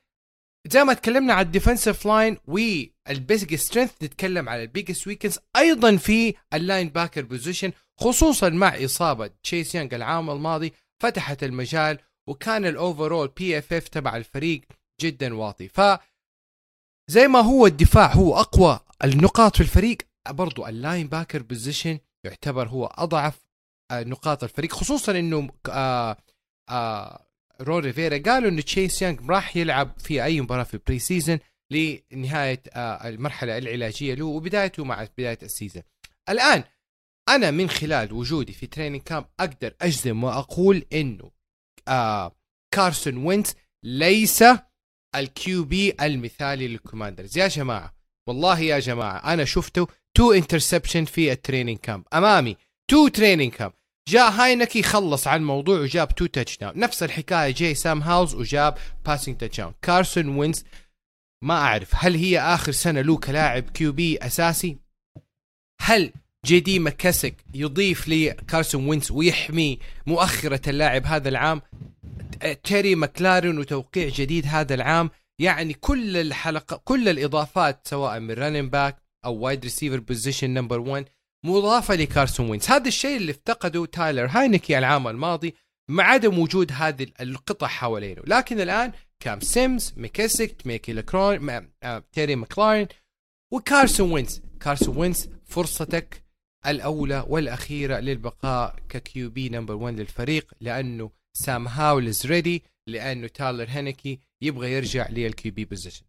زي ما تكلمنا على ال defensive line وال biggest strength نتكلم على ال biggest weakness أيضا في ال linebacker position خصوصا مع إصابة تشيس يانج العام الماضي فتحت المجال وكان ال overall PFF تبع الفريق جدا واطي. ف زي ما هو الدفاع هو أقوى النقاط في الفريق. برضو ال linebacker position يعتبر هو أضعف آه، نقاط الفريق خصوصا إنه آه آه رون ريفيرا قالوا انه تشيس يانج راح يلعب في أي مباراة في ال preseason لنهاية آه المرحلة العلاجية له وبدايته مع بداية ال season. الآن أنا من خلال وجودي في training camp أقدر أجزم وأقول إنه آه كارسون وينتز ليس ال QB المثالي للكوماندرز. يا جماعة والله يا جماعة أنا شفته two interception في ال training camp أمامي two training camp جاء هاينكي خلص على الموضوع وجاب two touchdown نفس الحكاية جاي سام هاول وجاب passing touchdown كارسون وينز ما أعرف هل هي آخر سنة له كلاعب QB أساسي؟ هل جي دي مكيسك يضيف لكارسون وينز ويحمي مؤخرة اللاعب هذا العام؟ تيري مكلارن وتوقيع جديد هذا العام. يعني كل الحلقة كل الإضافات سواء من running back أو wide receiver position number 1 مضافة لكارسون وينز. هذا الشيء اللي افتقده تايلر هاينكي العام الماضي مع عدم وجود هذه القطع حوالينه. لكن الآن كام سيمز ميكيسك ميكي لكرون آه، تيري مكلارن وكارسون وينز. كارسون وينز فرصتك الأولى والأخيرة للبقاء ككيو بي نمبر 1 للفريق لأنه سام هاول از ريدي لأنه تايلر هينكي يبغى يرجع للكيو بي بوزيشن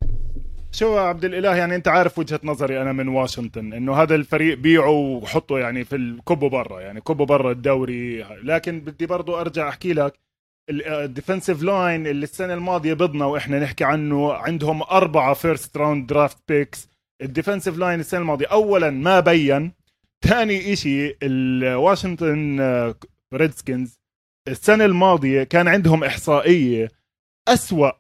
شو عبد الإله يعني أنت عارف وجهة نظري أنا من واشنطن إنه هذا الفريق بيعه وحطه يعني في الكبه برا يعني كبه برا الدوري. لكن بدي برضو أرجع أحكي لك ال defensive line اللي السنة الماضية بضنا وإحنا نحكي عنه عندهم أربعة first round draft picks ال defensive line السنة الماضية اولا ما بين ثاني إشي الواشنطن ريدسكنز السنة الماضية كان عندهم إحصائية أسوأ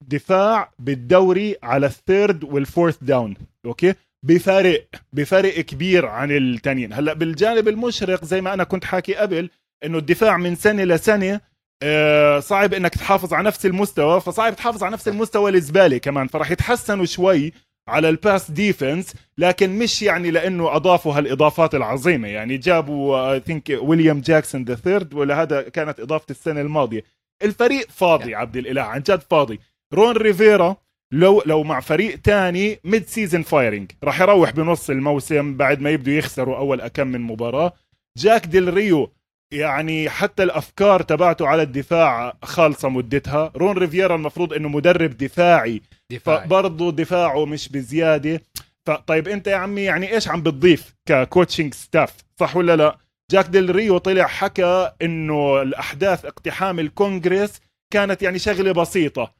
دفاع بالدوري على ال third وال fourth down okay؟ بفرق بفرق كبير عن التانيين. هلأ بالجانب المشرق زي ما أنا كنت حاكي قبل إنه الدفاع من سنة لسنه آه صعب إنك تحافظ على نفس المستوى فصعب تحافظ على نفس المستوى الزباله كمان فراح يتحسنوا شوي على ال pass defense لكن مش يعني لأنه أضافوا هالإضافات العظيمة. يعني جابوا I think ويليام جاكسون the third ولا هذا كانت إضافة السنة الماضية. الفريق فاضي عبد الإله عن جد فاضي. رون ريفيرا لو لو مع فريق تاني mid season firing راح يروح بنص الموسم بعد ما يبدوا يخسروا أول أكم من مباراة. جاك ديل ريو يعني حتى الأفكار تبعته على الدفاع خالصة مدتها. رون ريفيرا المفروض إنه مدرب دفاعي دفاعي. فبرضه دفاعه مش بزيادة. فطيب أنت يا عمي يعني إيش عم بتضيف ك coaching staff صح ولا لا؟ جاك ديل ريو طلع حكى إنه الأحداث اقتحام الكونغرس كانت يعني شغلة بسيطة.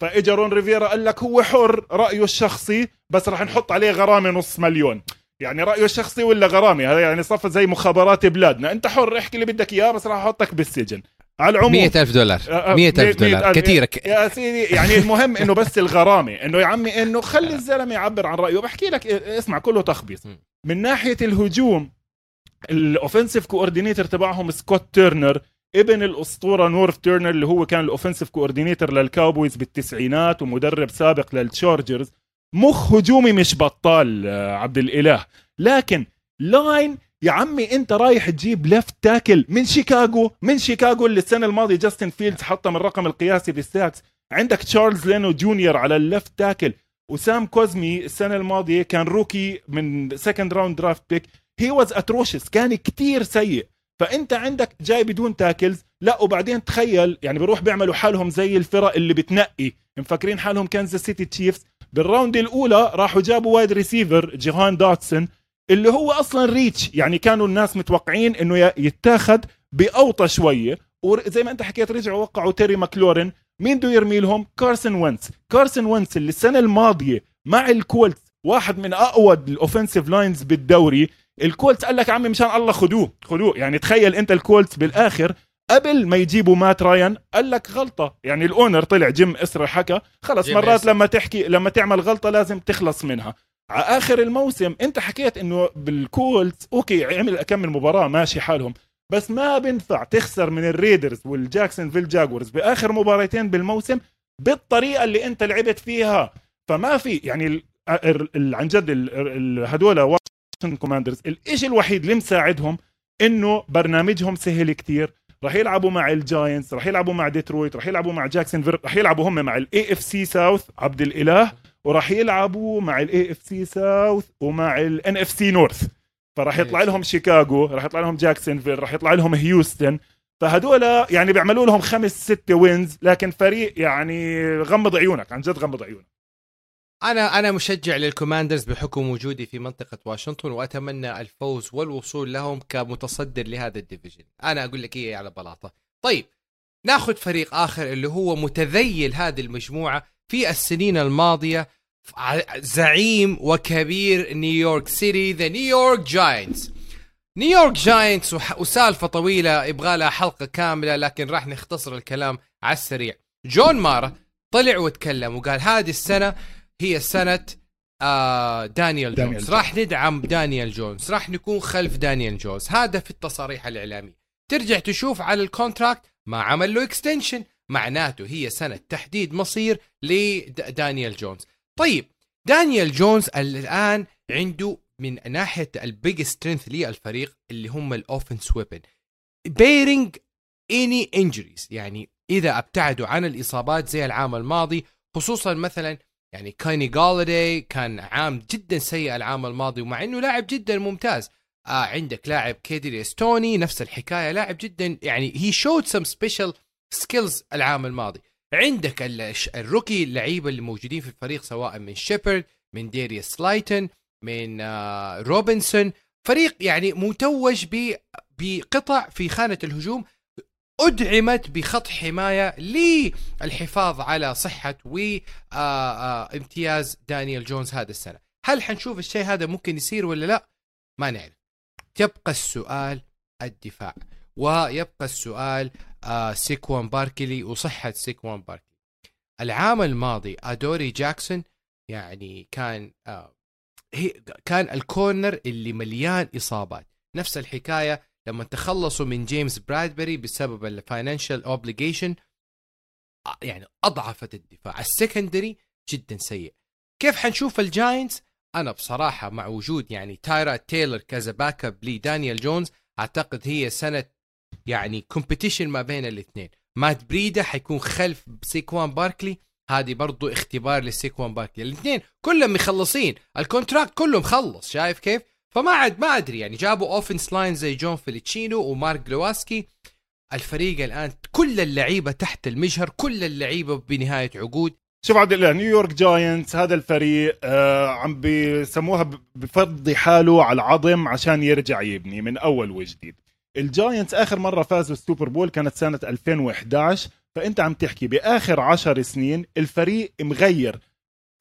فإجا رون ريفيرا قال لك هو حر رأيه الشخصي بس راح نحط عليه غرامة نص مليون. يعني رأيه الشخصي ولا غرامة؟ هذا يعني صفى زي مخابرات بلادنا. أنت حر احكي اللي بدك إياه بس راح أحطك بالسجن. على العموم مئة ألف دولار. آه، آه، مئة مية- ألف دولار. ألف. كثيرة يا سيدي يعني المهم إنه بس الغرامة. إنه يا عمي إنه خلي [laughs] الزلمة يعبر عن رأيه. بحكي لك إيه، اسمع كله تخبيص. من ناحية الهجوم ال offensive coordinator تبعهم سكوت تيرنر. ابن الأسطورة نورف تيرنر اللي هو كان ال offensive coordinator لل Cowboys بالتسعينات ومدرب سابق لل Chargers مخ هجومي مش بطال آه، عبد الإله. لكن line يا عمي أنت رايح تجيب left tackle من شيكاغو من شيكاغو اللي السنة الماضية جاستن فيلدز حطم الرقم القياسي بال sacks عندك تشارلز لينو جونيور على ال left tackle وسام كوزمي السنة الماضية كان rookie من second round draft pick he was atrocious كان كتير سيء. فأنت عندك جاي بدون tackles. لا وبعدين تخيل يعني بيروح بيعملوا حالهم زي الفرق اللي بتنقي. مفكرين حالهم Kansas City Chiefs. بال round الأولى راحوا جابوا wide receiver جيهان داتسون اللي هو أصلا reach. يعني كانوا الناس متوقعين إنه يتاخد بأوطى شوية. وزي ما أنت حكيت رجعوا وقعوا تيري ماكلورن. مين بده يرمي لهم؟ كارسون وينتس كارسون وينتس اللي السنة الماضية مع ال Colts واحد من أقوى ال offensive lines بالدوري. ال Colts قال لك عمي مشان الله خدوه خدوه. يعني تخيل أنت ال Colts بالآخر قبل ما يجيبوا مات رايان قال لك غلطة. يعني ال owner طلع جيم ايرسي حكى خلص مرات. لما تحكي لما تعمل غلطة لازم تخلص منها. على آخر الموسم أنت حكيت إنه بال Colts okay عمل كم من مباراة ماشي حالهم. بس ما بينفع تخسر من ال Raiders وال Jacksonville Jaguars بآخر مباراتين بالموسم بالطريقة اللي أنت لعبت فيها. فما في يعني عن جد هدول Commanders الشيء الوحيد اللي مساعدهم؟ إنه برنامجهم سهل كتير. راح يلعبوا مع ال Giants راح يلعبوا مع ديترويت راح يلعبوا مع جاكسون راح يلعبوا هم مع ال AFC South عبد الإله وراح يلعبوا مع ال AFC South ومع ال NFC North فراح يطلع لهم شيكاغو راح يطلع لهم جاكسونفيل راح يطلع لهم هيوستن فهدول يعني بيعملوا لهم خمس ستة wins لكن فريق يعني غمض عيونك عن جد غمض عيونك. أنا أنا مشجع لل Commanders بحكم وجودي في منطقة واشنطن وأتمنى الفوز والوصول لهم كمتصدر لهذا ال division. أنا أقول لك إيه على بلاطة. طيب ناخذ فريق آخر اللي هو متذيل هذه المجموعة في السنين الماضية. زعيم وكبير نيويورك سيتي the New York Giants New York Giants وسالفة طويلة يبغى لها حلقة كاملة لكن راح نختصر الكلام على السريع. جون مارا طلع وتكلم وقال هذه السنة هي سنة آه دانيال, دانيال جونز. راح ندعم دانيال جونز. راح نكون خلف دانيال جونز. هذا في التصاريح الاعلاميه ترجع تشوف على ال contract ما عمل له extension معناته هي سنة تحديد مصير لدانيال جونز. طيب دانيال جونز الآن عنده من ناحية ال big strength للفريق اللي هم ال offense we been barring any injuries يعني إذا أبتعدوا عن الإصابات زي العام الماضي خصوصا مثلا يعني كيني جولداي كان عام جدا سيء العام الماضي ومع إنه لاعب جدا ممتاز. آه عندك لاعب كيداريوس توني نفس الحكاية لاعب جدا يعني he showed some special skills العام الماضي. عندك ال rookie اللعيبة اللي موجودين في الفريق سواء من شيبرد من داريوس سلايتن من آه روبنسون. فريق يعني متوج بقطع في خانة الهجوم. أدعمت بخط حماية للحفاظ على صحة وامتياز دانيال جونز هذا السنة. هل حنشوف الشيء هذا ممكن يصير ولا لا؟ ما نعرف. يبقى السؤال الدفاع ويبقى السؤال آه سيكوان باركلي وصحة سيكوان باركلي. العام الماضي أدوري جاكسون يعني كان آه كان ال corner اللي مليان إصابات. نفس الحكاية لما تخلصوا من جيمس برادبري بسبب ال financial obligation يعني أضعفت الدفاع. ال secondary جدا سيء. كيف حنشوف ال Giants أنا بصراحة مع وجود يعني تايرود تايلر كذا backup لدانيال جونز أعتقد هي سنة يعني competition ما بين الاثنين. مات بريدا حيكون خلف سيكوان باركلي. هذه برضو اختبار لسيكوان باركلي. الاثنين كلهم مخلصين. ال contract كله مخلص شايف كيف؟ فما عاد ما أدري يعني. جابوا offense line زي جون فيليتشينو ومارك جلوينسكي. الفريق الآن كل اللعيبة تحت المجهر كل اللعيبة بنهاية عقود. شوف عبد الله New York Giants هذا الفريق آه عم بيسموها بفضي حاله على العظم عشان يرجع يبني من أول وجديد. ال Giants آخر مرة فازوا ال Super Bowl كانت سنة 2011 فأنت عم تحكي بآخر عشر سنين الفريق مغير.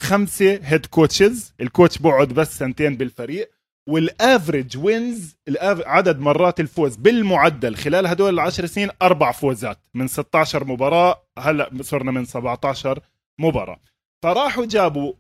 خمسة head coaches ال coach بقعد بس سنتين بالفريق. وال average wins عدد مرات الفوز بالمعدل خلال هدول العشر سنين أربع فوزات من 16 مباراة هلأ صرنا من 17 مباراة. فراحوا جابوا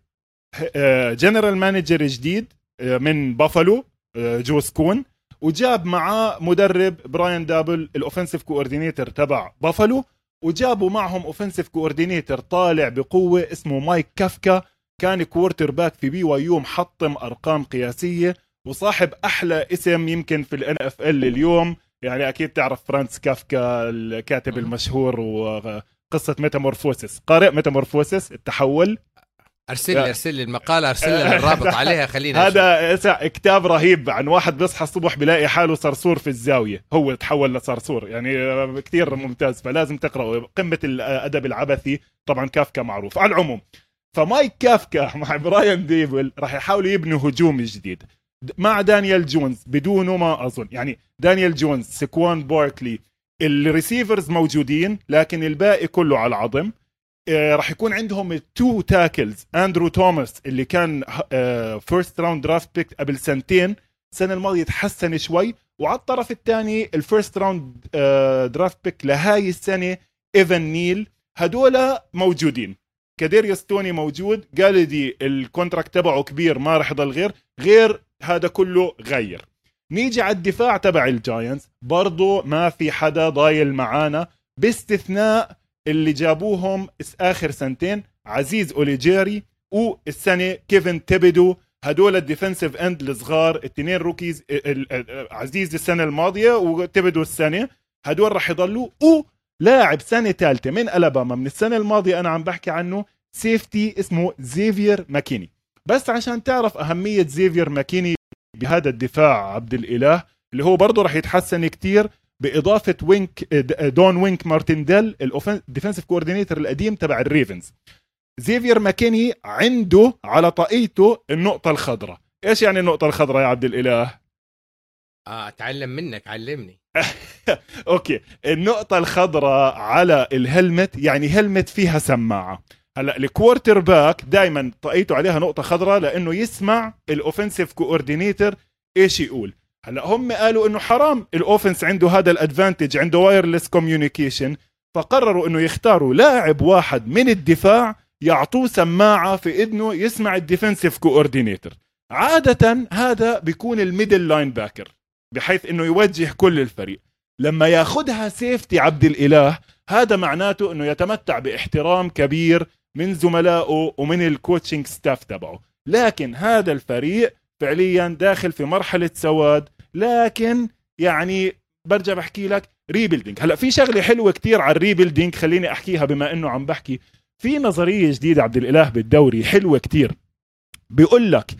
general manager جديد آه، من بافالو آه، جو شين وجاب معاه مدرب براين دابل الاوفنسيف كوردينيتور تبع بافالو وجابوا معهم offensive coordinator طالع بقوة اسمه مايك كافكا كان quarterback في BYU محطم أرقام قياسية. وصاحب أحلى اسم يمكن في ال NFL اليوم. يعني أكيد تعرف فرانس كافكا الكاتب المشهور وقصه Metamorphosis قارئ Metamorphosis التحول. أرسل لي أرسل لي المقاله أرسل لي الرابط [laughs] عليها خلينا هذا كتاب رهيب عن واحد بيصحى الصبح بلاقي حاله صرصور في الزاوية. هو تحول لصرصور. يعني كثير ممتاز. فلازم تقرأه. قمة الأدب العبثي. طبعا كافكا معروف. على العموم فمايك كافكا مع براين ديبل راح يحاولوا يبنوا هجوم جديد. مع دانيال جونز بدونه ما أظن. يعني دانيال جونز سيكوان باركلي ال receivers موجودين لكن الباقي كله على العظم. آه راح يكون عندهم two tackles أندرو توماس اللي كان first round draft pick قبل سنتين. السنة الماضية تحسن شوي. وعلى الطرف الثاني ال first round draft pick لهاي السنة إيفن نيل. هدول موجودين. كاديريوس توني موجود. قولادي ال contract تبعه كبير ما راح يضل غير. غير هذا كله غير. نيجي على الدفاع تبع الجاينتس برضو ما في حدا ضايل معانا باستثناء اللي جابوهم آخر سنتين عزيز أوليجيري والسنة كيفن تيبيدو. هدول ال defensive end الصغار الاثنين rookies عزيز السنة الماضية وتيبيدو السنة. هدول راح يضلوا. ولاعب سنة ثالثة من ألاباما من السنة الماضية أنا عم بحكي عنه safety اسمه زيفير ماكيني بس عشان تعرف أهمية زيفير ماكيني بهذا الدفاع عبد الإله اللي هو برضه راح يتحسن كتير بإضافة وينك دون وينك مارتنديل ال defensive coordinator القديم تبع الريفنز. زيفير ماكيني عنده على طاقيته النقطة الخضراء. إيش يعني النقطة الخضراء يا عبد الإله؟ آه اتعلم منك علمني. [laughs] أوكي. النقطة الخضراء على ال helmet يعني helmet فيها سماعة. هلا ال quarterback دائما طاقيته عليها نقطة خضراء لأنه يسمع ال offensive coordinator إيش يقول. هلا هم قالوا إنه حرام ال offense عنده هذا ال advantage عنده wireless communication فقرروا إنه يختاروا لاعب واحد من الدفاع يعطوه سماعة في إذنه يسمع ال defensive coordinator عادة هذا بيكون ال middle linebacker بحيث إنه يوجه كل الفريق. لما ياخذها safety عبد الإله هذا معناته إنه يتمتع بإحترام كبير من زملائه ومن ال coaching staff تبعه. لكن هذا الفريق فعليا داخل في مرحلة سواد لكن يعني برجع بحكي لك rebuilding هلأ في شغلة حلوة كتير على ال rebuilding خليني أحكيها بما إنه عم بحكي. في نظرية جديدة عبد الإله بالدوري حلوة كتير. بيقول لك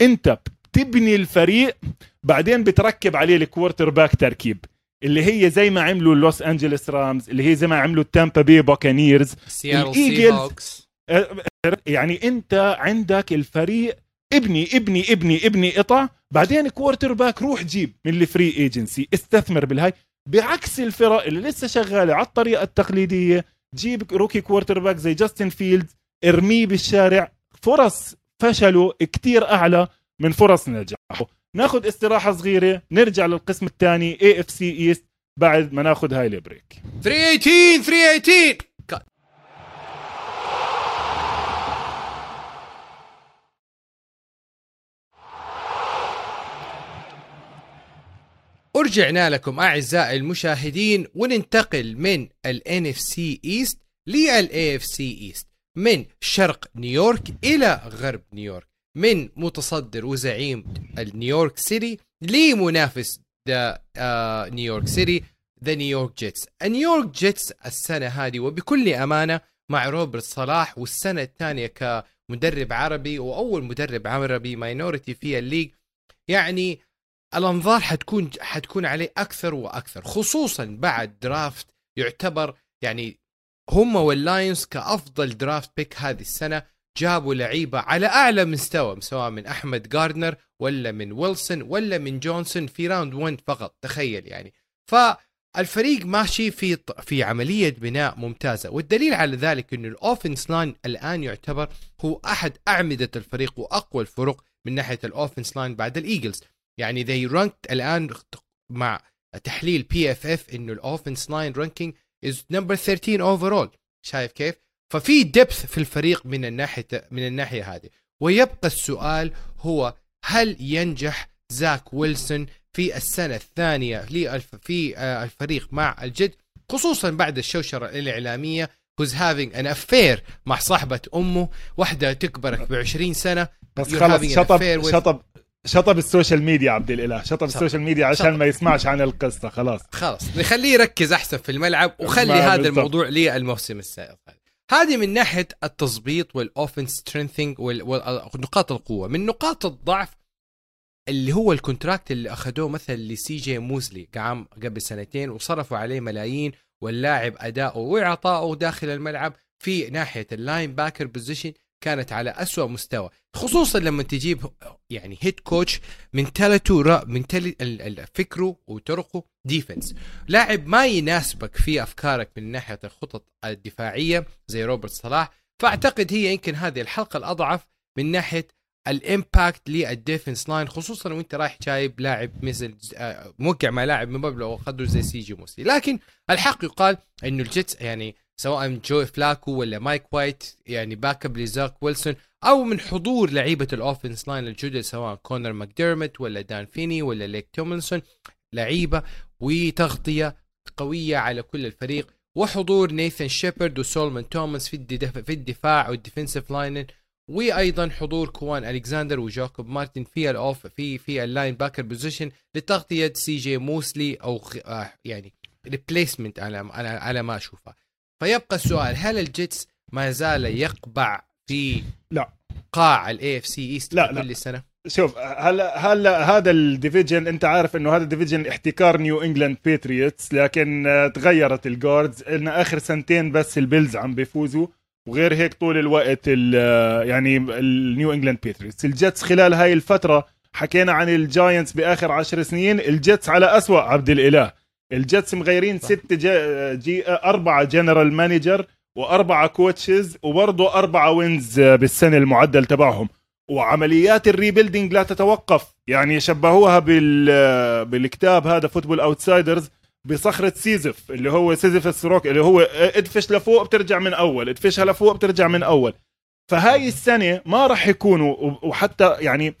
أنت بتبني الفريق بعدين بتركب عليه ال quarterback تركيب. اللي هي زي ما عملوا لوس انجلوس رامز اللي هي زي ما عملوا التامبا بي باكانيرز الايجلز يعني أنت عندك الفريق ابني ابني ابني ابني قطع بعدين quarterback روح جيب من ال free agency استثمر بالهاي. بعكس الفرق اللي لسه شغالة على الطريقة التقليدية جيب rookie quarterback زي جاستن فيلد ارميه بالشارع. فرص فشله كتير أعلى من فرص نجاحه. ناخذ استراحة صغيرة نرجع للقسم الثاني AFC East بعد ما ناخذ هاي البريك 318 318 ورجعنا لكم أعزائي المشاهدين وننتقل من ال NFC East لل AFC East من شرق نيويورك إلى غرب نيويورك. من متصدر وزعيم نيويورك سيتي لمنافس the New York City the New York Jets. نيويورك جيتس السنة هذه وبكل أمانة مع روبرت صلاح والسنة الثانية كمدرب عربي وأول مدرب عربي minority في ال league. يعني الأنظار حتكون حتكون عليه أكثر وأكثر خصوصا بعد draft يعتبر يعني هم واللاينز كأفضل draft pick هذه السنة. جابوا لعيبة على أعلى مستوى سواء من أحمد جاردنر ولا من ويلسون ولا من جونسون في round 1 فقط تخيل يعني. فالفريق ماشي في في عملية بناء ممتازة والدليل على ذلك إنه ال offense line الآن يعتبر هو أحد أعمدة الفريق وأقوى الفرق من ناحية ال offense line بعد الإيجلز. يعني they ranked الآن مع تحليل PFF إنه ال offense line ranking is number 13 overall شايف كيف؟ ففي depth في الفريق من الناحية من الناحية هذه. ويبقى السؤال هو هل ينجح زاك ويلسون في السنة الثانية في آه، الفريق مع الجد خصوصا بعد الشوشرة الإعلامية who's having an affair مع صاحبة أمه واحدة تكبرك ب 20 سنة. بس خلص شطب شطب شطب ال social media عبد الإله. شطب ال social media عشان شطب. ما يسمعش عن القصة. خلاص. خلاص نخليه يركز أحسن في الملعب وخلي هذا بالضبط. الموضوع للموسم السابق هذه من ناحية التظبيط وال offense strengthening ونقاط القوة. من نقاط الضعف اللي هو ال contract اللي أخذوه مثلا لسي جي موزلي كعام قبل سنتين وصرفوا عليه ملايين واللاعب اداؤه وعطائه داخل الملعب في ناحية ال linebacker position كانت على أسوأ مستوى. خصوصا لما تجيب يعني head coach من تلته من تل فكره وطرقه ديفنس لاعب ما يناسبك في أفكارك من ناحية الخطط الدفاعية زي روبرت صلاح فأعتقد هي يمكن هذه الحلقة الأضعف من ناحية الإمباكت للديفنس لاين خصوصا وأنت رايح جايب لاعب مثل آه، موقع مع لاعب من مبلغ وقدره زي سي جي موسي. لكن الحق يقال انه الجيتس يعني سواء جو فلاكو ولا مايك وايت يعني باك اب لزاك ويلسون أو من حضور لعيبة ال offense line الجدد سواء كونر ماكديرمت ولا دان فيني ولا ليكن توملينسون لعيبة وتغطية قوية على كل الفريق. وحضور نيثن شيبرد وسولومون توماس في الدفاع في الدفاع وال defensive line وأيضا حضور كوان الكساندر وجاكوب مارتن في ال off في في ال linebacker position لتغطية سي جي موسلي أو آه، يعني replacement على على ما اشوفها فيبقى السؤال هل الجيتس ما زال يقبع في لا. قاع ال AFC East لا. كل سنة؟ شوف هلا هلا هذا ال division انت عارف انه هذا ال division احتكار نيو انجلاند باتريوتس لكن آه، تغيرت ال guards إن آخر سنتين بس البيلز عم بيفوزوا وغير هيك طول الوقت ال آه، يعني النيو انجلاند باتريوتس الجيتس خلال هاي الفترة حكينا عن الجاينتس بآخر عشر سنين الجيتس على أسوأ عبد الإله. الجيتس مغيرين ست جي, جي أربعة general manager وأربعة coaches وبرضه أربعة wins بالسنة المعدل تبعهم. وعمليات ال rebuilding لا تتوقف. يعني شبهوها بال بالكتاب هذا Football Outsiders بصخرة سيزف اللي هو Sisyphus rock اللي هو ادفش لفوق بترجع من أول ادفشها لفوق بترجع من أول. فهاي السنة ما راح يكونوا وحتى يعني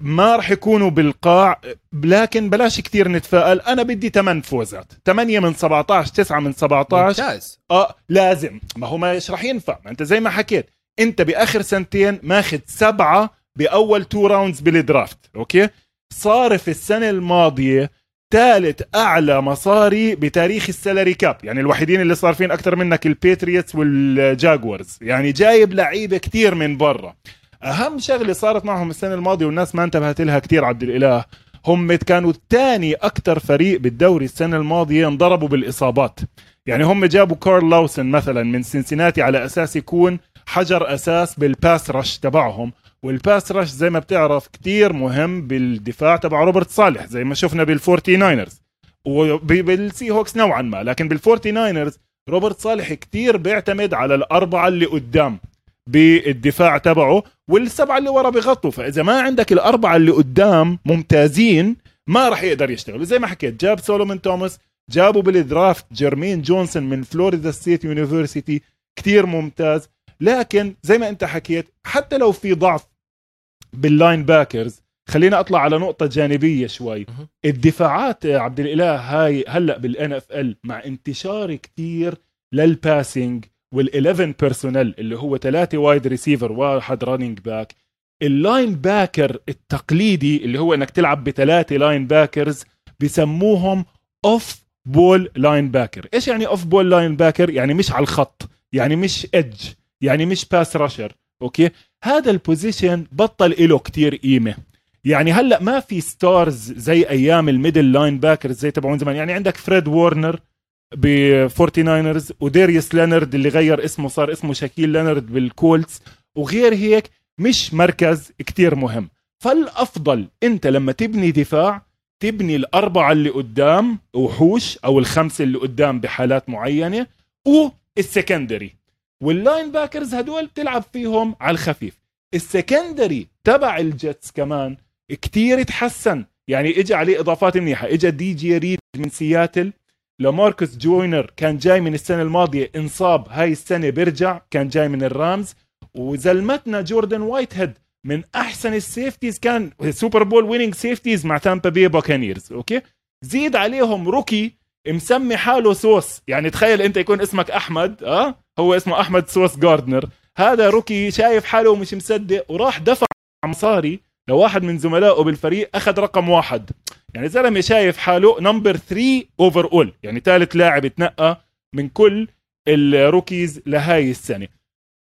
ما راح يكونوا بالقاع لكن بلاش كثير نتفائل. أنا بدي 8 فوزات. 8 من 17 9 من 17 ممتاز. آه لازم. ما هو مش راح ينفع. ما أنت زي ما حكيت. انت بآخر سنتين ماخذ سبعة بأول two rounds بال draft okay؟ صارف السنة الماضية ثالث أعلى مصاري بتاريخ ال salary cap يعني الوحيدين اللي صارفين أكثر منك الباتريوتس والجاكورز يعني جايب لعيبة كتير من برا. أهم شغلة صارت معهم السنة الماضية والناس ما انتبهت لها كتير عبد الإله هم كانوا الثاني أكثر فريق بالدوري السنة الماضية انضربوا بالإصابات. يعني هم جابوا كارل لاوسن مثلا من سنسيناتي على أساس يكون حجر أساس بال pass rush تبعهم. وال pass rush زي ما بتعرف كتير مهم بالدفاع تبع روبرت صالح زي ما شفنا بالفورتي ناينرز وبالسي هوكس نوعا ما لكن بالفورتي ناينرز روبرت صالح كتير بيعتمد على الأربعة اللي قدام بالدفاع تبعه والسبعة اللي ورا بغطوا فإذا ما عندك الأربعة اللي قدام ممتازين ما راح يقدر يشتغل. زي ما حكيت جاب سولومون توماس جابوا بال draft جيرمين جونسون من فلوريدا State University كتير ممتاز. لكن زي ما انت حكيت حتى لو في ضعف بال linebackers خلينا أطلع على نقطة جانبية شوي. الدفاعات عبد الإله هاي هلأ بال NFL مع انتشار كتير لل passing وال 11 personnel اللي هو ثلاثة wide receiver واحد running back ال linebacker التقليدي اللي هو إنك تلعب بثلاثة linebackers بسموهم off-ball linebacker إيش يعني off-ball linebacker يعني مش على الخط يعني مش edge يعني مش pass rusher okay؟ هذا ال position بطل له كتير قيمة. يعني هلأ ما في stars زي أيام ال middle linebackers زي تبعون زمان. يعني عندك فريد وورنر ب 49 وديريس لينارد اللي غير اسمه صار اسمه شاكيل لينارد بالكولتس وغير هيك مش مركز كتير مهم. فالأفضل أنت لما تبني دفاع تبني الأربعة اللي قدام وحوش أو الخمسة اللي قدام بحالات معينة وال secondary وال linebackers هدول بتلعب فيهم على الخفيف. ال secondary تبع الجيتس كمان كتير تحسن يعني اجى عليه إضافات منيحة. اجى دي جي ريد من سياتل. لاماركوس جوينر كان جاي من السنة الماضية انصاب هاي السنة بيرجع كان جاي من الرامز. وزلمتنا جوردن وايت هيد من أحسن ال safeties كان Super Bowl winning safeties مع تامبا بي باكانيرز okay؟ زيد عليهم rookie مسمي حاله سوس. يعني تخيل انت يكون اسمك أحمد آه؟ هو اسمه أحمد سوس جاردنر. هذا rookie شايف حاله ومش مصدق وراح دفع مصاري لواحد من زملائه بالفريق أخذ رقم واحد. يعني زلمة شايف حاله number 3 overall يعني ثالث لاعب تنقى من كل ال rookies لهاي السنة.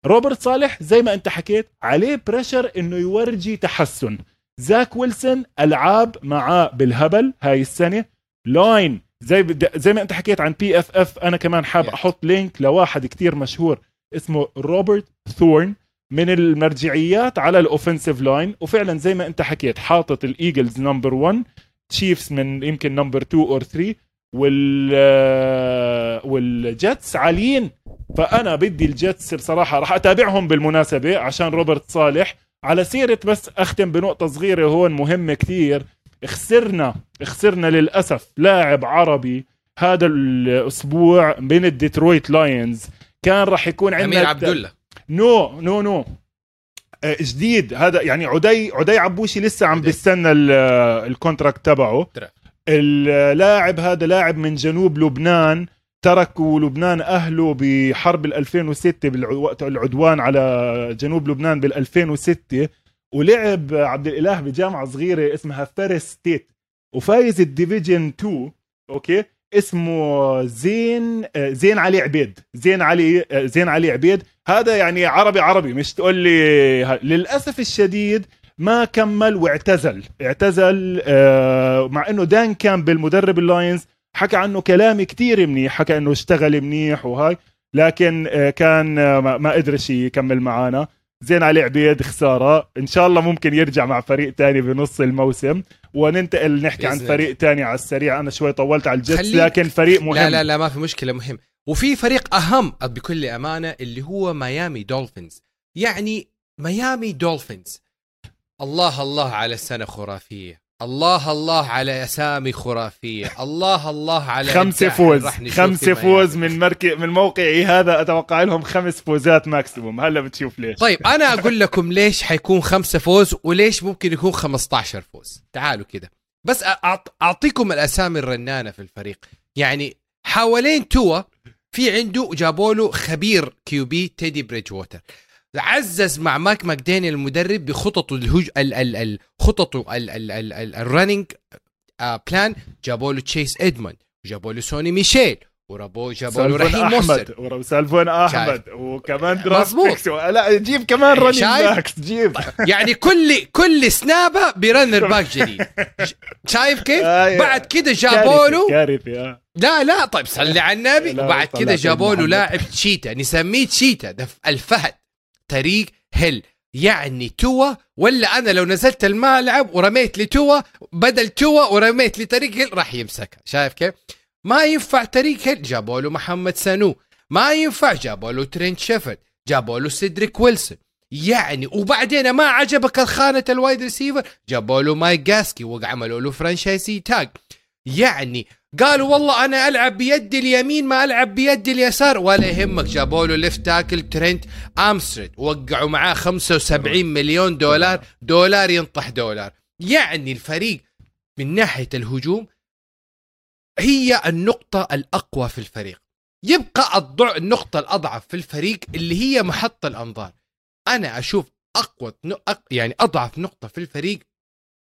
روبرت صالح زي ما انت حكيت عليه pressure إنه يورجي تحسن. زاك ويلسون ألعاب معاه بالهبل هاي السنة. line زي زي ما انت حكيت عن PFF أنا كمان حاب yeah. أحط link لواحد كتير مشهور اسمه روبرت ثورن من المرجعيات على ال offensive line وفعلا زي ما انت حكيت حاطط الايجلز number 1 تشيفز من يمكن number 2 or 3 وال والجيتس عاليين. فأنا بدي الجيتس بصراحة راح أتابعهم بالمناسبة عشان روبرت صالح. على سيرة بس أختم بنقطة صغيرة هون مهمة كثير خسرنا خسرنا للأسف لاعب عربي هذا الأسبوع بين الديترويت لاينز. كان راح يكون عندنا أمير عبد الله no no no. آه، جديد. هذا يعني عدي عدي عبوشي لسه عم. بيستنى ال- ال contract تبعه. اللاعب هذا لاعب من جنوب لبنان تركوا لبنان أهله بحرب ال 2006 بالع- وقت العدوان على جنوب لبنان بال 2006 ولعب عبد الإله بجامعة صغيرة اسمها Ferris State وفايز ال division 2 أوكي؟ اسمه زين آه، زين علي عبيد زين علي آه، زين علي عبيد. هذا يعني عربي عربي مش تقول لي للأسف الشديد ما كمل واعتزل اعتزل آه، مع إنه دان كامبل مدرب ال Lions حكى عنه كلام كتير منيح حكى إنه اشتغل منيح وهاي لكن كان ما قدرش يكمل معانا. زين علي عبيد خسارة. إن شاء الله ممكن يرجع مع فريق تاني بنص الموسم. وننتقل نحكي عن فريق تاني على السريع. أنا شوي طولت على ال Jets خليك- لكن فريق مهم. لا لا لا ما في مشكلة مهم. وفي فريق أهم بكل أمانة اللي هو Miami Dolphins. يعني Miami Dolphins. الله الله على اسامي خرافية. الله الله على اسامي خرافية. الله الله على خمسة فوز. خمسة فوز. من مركز من موقعي هذا. أتوقع لهم خمس فوزات maximum هلا بتشوف ليش. طيب أنا أقول لكم ليش حيكون خمسة فوز وليش ممكن يكون 15 فوز. تعالوا كده. بس أعطيكم الأسامي الرنانة في الفريق. يعني حوالين توا في عنده جابوا له خبير كيو بي تيدي بريدج ووتر عزز مع ماك ماكداني المدرب بخططه الهج ال ال ال خططه ال ال ال ال الرننج بلان جابوا له تشيس إدموند وجابوا له سوني ميشيل ورابو جابوا له رحيم مستر أحمد ورا سالفون أحمد وكمان مظبوط. لا جيب كمان رننج؟ باكس جيب [laughs] يعني كل كل سنابة برنر باك [laughs] جديد شايف كيف؟ آه، بعد كده جابوا له كارثة آه. لا لا طيب صلي على النبي وبعد كده جابوا له. لاعب cheetah نسميه cheetah ده الفهد تايريك هيل يعني توا ولا أنا لو نزلت الملعب ورميت لي توا بدل توا ورميت لي تايريك هيل راح يمسكها. شايف كيف؟ ما ينفع تايريك هيل جابوا له محمد سانو. ما ينفع جابوا له ترينت شيرفيلد جابوا له سيدريك ويلسون. يعني وبعدين ما عجبك الخانة ال wide receiver؟ جابوا له مايك جاسيكي وعملوا له franchise tag. يعني. قالوا والله أنا ألعب بيدي اليمين ما ألعب بيدي اليسار. ولا يهمك جابوا له left tackle تيرون ارمستد وقعوا معاه 75 مليون دولار. دولار ينطح دولار. يعني الفريق من ناحية الهجوم هي النقطة الأقوى في الفريق. يبقى الضع النقطة الأضعف في الفريق اللي هي محط الأنظار. أنا أشوف أقوى يعني أضعف نقطة في الفريق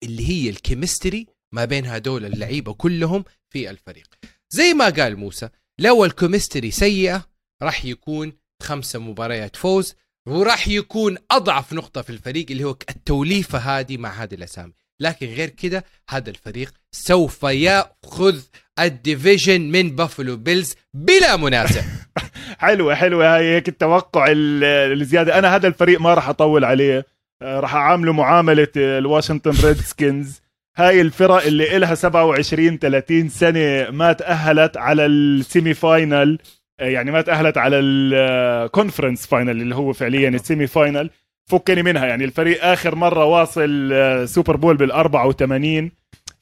اللي هي ال chemistry ما بين هدول اللعيبة كلهم في الفريق. زي ما قال موسى لو ال chemistry سيئة راح يكون خمسة مباريات فوز وراح يكون أضعف نقطة في الفريق اللي هو التوليفة هذه مع هذه الأسامي. لكن غير كده هذا الفريق سوف يأخذ ال division من Buffalo Bills بلا منازع. [laughs] حلوة حلوة. هاي هيك التوقع ال- الزيادة. أنا هذا الفريق ما راح أطول عليه. آه، راح أعامله معاملة آه، ال Washington Redskins هاي الفرق اللي إلها 27 30 سنة ما تأهلت على ال semi final آه، يعني ما تأهلت على ال conference final اللي هو فعليا ال semi final فكني منها يعني الفريق آخر مرة واصل آه، Super Bowl بال 84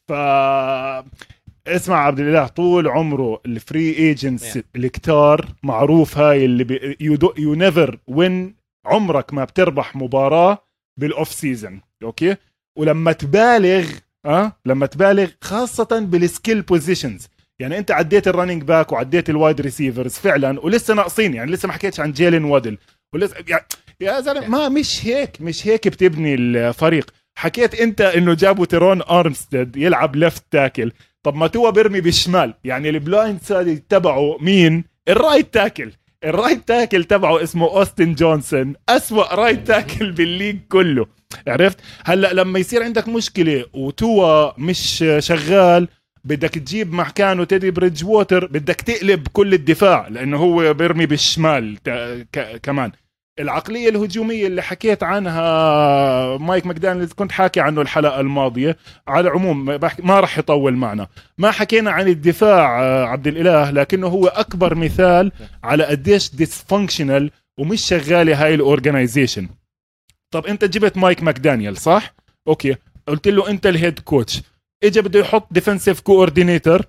ف اسمع عبد الإله طول عمره ال free agents Yeah. الكتار معروف هاي اللي you never win عمرك ما بتربح مباراة بال off season okay؟ ولما تبالغ آه لما تبالغ خاصة بال skill positions يعني انت عديت ال running back وعديت ال wide receivers فعلا ولسه ناقصين يعني لسه ما حكيتش عن جيلين وادل ولسه يعني يا زلمة ما مش هيك مش هيك بتبني الفريق. حكيت انت انه جابوا تيرون ارمستد يلعب left tackle طب ما توا بيرمي بالشمال. يعني ال blind side تبعه مين؟ ال right tackle ال right tackle تبعه اسمه اوستن جونسون أسوأ right tackle بال league كله. عرفت؟ هلا لما يصير عندك مشكلة وتوا مش شغال بدك تجيب مكانه تيدي بريدج ووتر بدك تقلب كل الدفاع لأنه هو بيرمي بالشمال كمان. العقلية الهجومية اللي حكيت عنها مايك ماكدانيلز كنت حاكي عنه الحلقة الماضية. على العموم ما راح يطول معنا. ما حكينا عن الدفاع آه، عبد الإله لكنه هو أكبر مثال على قديش dysfunctional ومش شغالة هاي ال organization طب انت جبت مايك ماكدانيال صح؟ okay. قلت له انت ال head coach. اجى بده يحط defensive coordinator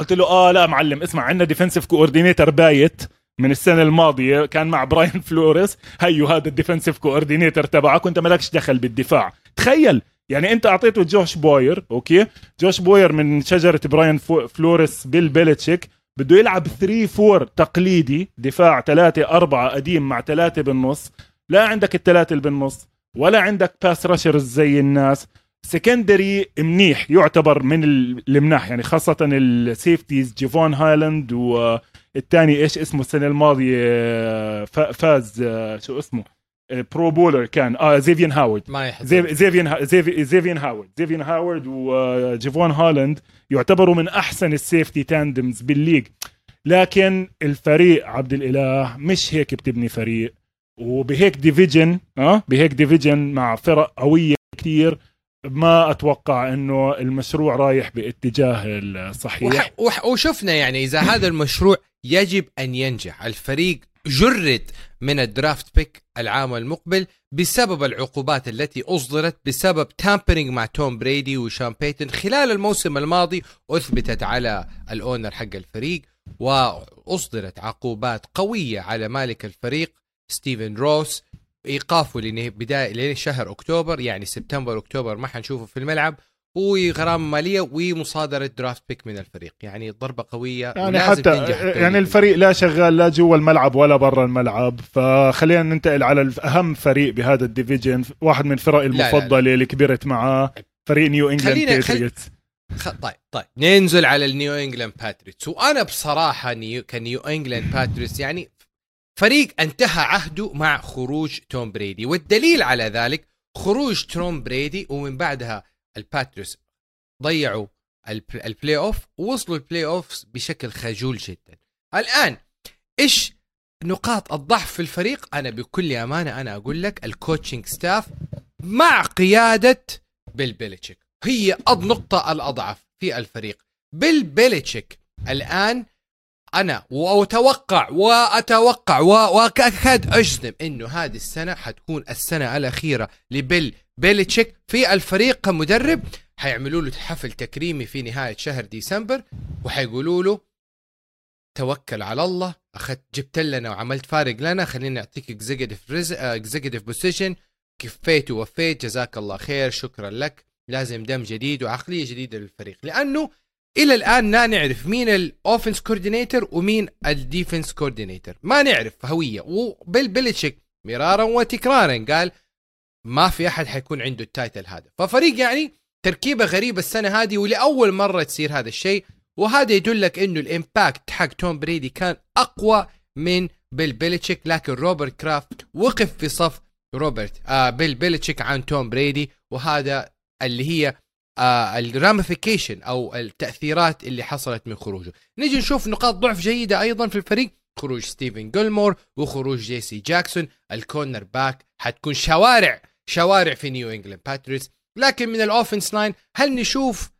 قلت له آه لا معلم اسمع عندنا defensive coordinator بايت من السنة الماضية كان مع براين [laughs] فلوريس. هيو هذا ال defensive coordinator تبعك وانت مالكش دخل بالدفاع. تخيل يعني انت اعطيته جوش بوير okay؟ جوش بوير من شجرة براين فلوريس بيل بيلتشيك بده يلعب 3 4 تقليدي دفاع 3 4 قديم مع 3 بالنص. لا عندك الثلاثه اللي بالنص ولا عندك pass rushers زي الناس. secondary منيح يعتبر من المناح يعني خاصة ال safeties جيفون هولاند والثاني إيش اسمه السنة الماضية فاز شو اسمه؟ Pro Bowler كان. آه زيفيان هاورد ما زيفيان زيفيان هاورد زيفيان هاورد وجيفون هولاند يعتبروا من أحسن ال safety tandems بال league. لكن الفريق عبد الإله مش هيك بتبني فريق. وبهيك division آه؟ بهيك division مع فرق قوية كثير ما أتوقع إنه المشروع رايح باتجاه الصحيح. وح وشفنا يعني إذا هذا المشروع يجب أن ينجح. الفريق جرد من ال draft pick العام المقبل بسبب العقوبات التي أصدرت بسبب tampering مع توم بريدي وشون بيتن خلال الموسم الماضي أثبتت على ال owner حق الفريق وأصدرت عقوبات قوية على مالك الفريق. ستيفن روس إيقافه لبدايه لشهر أكتوبر يعني سبتمبر أكتوبر ما حنشوفه في الملعب وغرامة مالية ومصادرة draft pick من الفريق. يعني ضربة قوية يعني حتى يعني الفريق. لا شغال لا جوا الملعب ولا برا الملعب. فخلينا ننتقل على أهم فريق بهذا ال division واحد من فرقي المفضله لا لا. اللي كبرت معاه فريق نيو انجلاند باتريوتس خل... طيب طيب. ننزل على النيو انجلاند باتريوتس وأنا بصراحة نيو كنيو انجلاند باتريوتس يعني فريق انتهى عهده مع خروج توم بريدي والدليل على ذلك خروج توم بريدي ومن بعدها الباتريوتس ضيعوا ال playoff ووصلوا ال playoff بشكل خجول جدا. الآن إيش نقاط الضعف في الفريق؟ أنا بكل أمانة أنا أقول لك ال coaching staff مع قيادة بيل بيلتشيك هي النقطه الأضعف في الفريق. بيل بيلتشيك الآن أنا وأتوقع وأتوقع وأكاد أجزم إنه هذه السنة حتكون السنة الأخيرة لبيل بيلتشيك في الفريق كمدرب. حيعملوا له حفل تكريمي في نهاية شهر ديسمبر وحيقولوا له توكل على الله أخذت جبت لنا وعملت فارق لنا خلينا نعطيك executive executive position كفيت ووفيت جزاك الله خير شكرا لك. لازم دم جديد وعقلية جديدة للفريق لأنه إلى الآن لا نعرف مين ال offense coordinator ومين ال defense coordinator ما نعرف هوية. وبيل بيلتشيك مرارا وتكرارا قال ما في أحد حيكون عنده ال title هذا. ففريق يعني تركيبة غريبة السنة هذه ولأول مرة تصير هذا الشيء. وهذا يدلك إنه ال impact حق توم بريدي كان أقوى من بيل بيلتشيك لكن روبرت كرافت وقف في صف روبرت آه بيل بيلتشيك عن توم بريدي. وهذا اللي هي آه ال ramification أو التأثيرات اللي حصلت من خروجه. نيجي نشوف نقاط ضعف جيدة أيضا في الفريق. خروج ستيفن جيلمور وخروج جي سي جاكسون. ال cornerback حتكون شوارع شوارع في نيو انجلاند باتريوتس لكن من ال offense line هل نشوف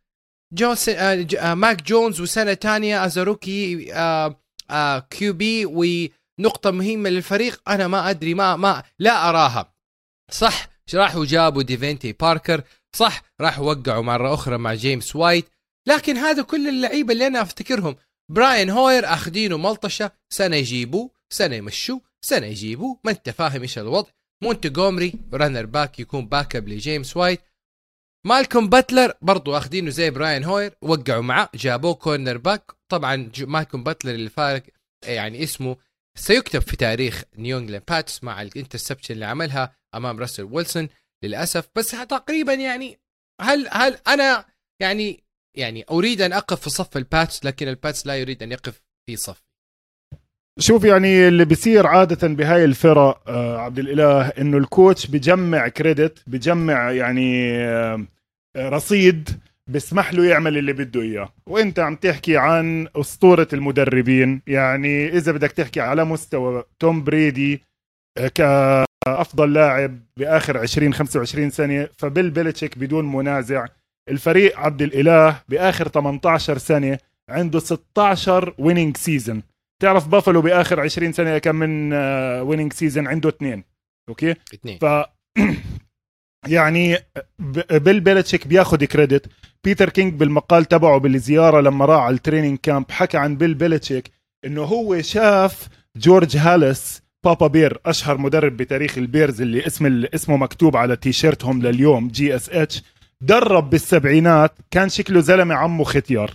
جونس آه آه ماك جونز وسنة ثانية as rookie آه آه QB ونقطة مهمة للفريق؟ أنا ما أدري ما ما لا أراها. صح راحوا جابوا ديفانتي باركر. صح راح وقعوا مرة أخرى مع جيمس وايت. لكن هذا كل اللعيبة اللي أنا أفتكرهم. براين هوير أخذينه ملطشة سنة يجيبوا سنة يمشوا سنة يجيبوا ما أنت فاهم إيش الوضع. مونتجومري running back يكون backup لجيمس وايت. مالكوم باتلر برضو أخذينه زي براين هوير. وقعوا معه جابوه cornerback طبعا مالكوم باتلر اللي فارق يعني اسمه سيكتب في تاريخ نيو إنجلاند باتس مع ال interception اللي عملها أمام راسل ويلسون. للأسف. بس تقريبا يعني هل هل أنا يعني يعني أريد أن أقف في صف الباتس لكن الباتس لا يريد أن يقف في صف شوف يعني اللي بيصير عادة بهاي الفرق آه عبد الإله إنه ال coach بجمع credit بجمع يعني آه رصيد بسمح له يعمل اللي بده إياه. وإنت عم تحكي عن أسطورة المدربين. يعني إذا بدك تحكي على مستوى توم بريدي آه كأفضل لاعب بآخر 20 25 سنة فبيل بيلتشيك بدون منازع. الفريق عبد الإله بآخر 18 سنة عنده 16 winning season تعرف بافلو بآخر 20 سنة كم من winning season عنده اثنين. okay؟ اثنين. ف [clears throat] يعني بيل بيلتشيك بياخد credit. بيتر كينج بالمقال تبعه بالزيارة لما راح على ال training camp حكى عن بيل بيلتشيك إنه هو شاف جورج هالس Papa Bear أشهر مدرب بتاريخ البيرز اللي اسم اسمه مكتوب على تيشيرتهم لليوم GSH درب بالسبعينات كان شكله زلمة عمه ختيار.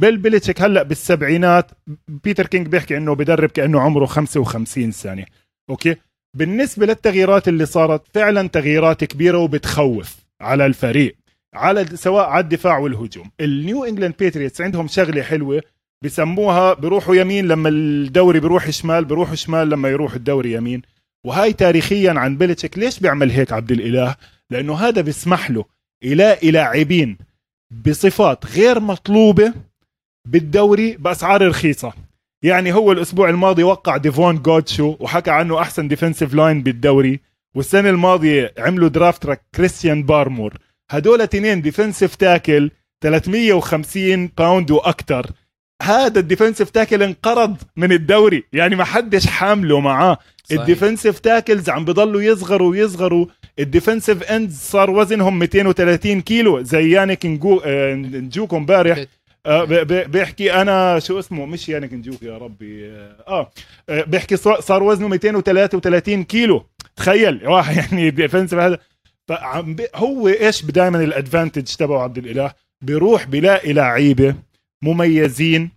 بيل بيلتشيك هلأ بالسبعينات بيتر كينج بيحكي إنه بدرب كأنه عمره 55 سنة. okay؟ بالنسبة للتغييرات اللي صارت فعلا تغييرات كبيرة وبتخوف على الفريق على سواء على الدفاع والهجوم. النيو انجلاند باتريوتس عندهم شغلة حلوة بسموها بيروحوا يمين لما الدوري بيروح شمال بيروحوا شمال لما يروح الدوري يمين. وهاي تاريخيا عن بيلتشيك ليش بيعمل هيك عبد الإله؟ لأنه هذا بيسمح له يلاقي لاعبين بصفات غير مطلوبة بالدوري بأسعار رخيصة. يعني هو الأسبوع الماضي وقع ديفون جودشو وحكى عنه أحسن defensive line بالدوري والسنة الماضية عملوا draft كريستيان بارمور. هدول تنين defensive tackle 350 pound وأكثر هذا ال defensive tackle انقرض من الدوري. يعني ما حدش حامله معاه. ال defensive tackles عم بضلوا يصغروا ويصغروا. ال defensive ends صار وزنهم 230 كيلو زي يانيك نجو آه، نجوكو امبارح. آه، بيحكي أنا شو اسمه؟ مش يانيك نجوك يا ربي. آه آه، بيحكي صار وزنه 233 كيلو. تخيل. [laughs] واحد يعني ديفنسيف هذا. فعم هو إيش دائما ال advantage تبعه عبد الإله؟ بيروح بيلاقي لعيبه مميزين.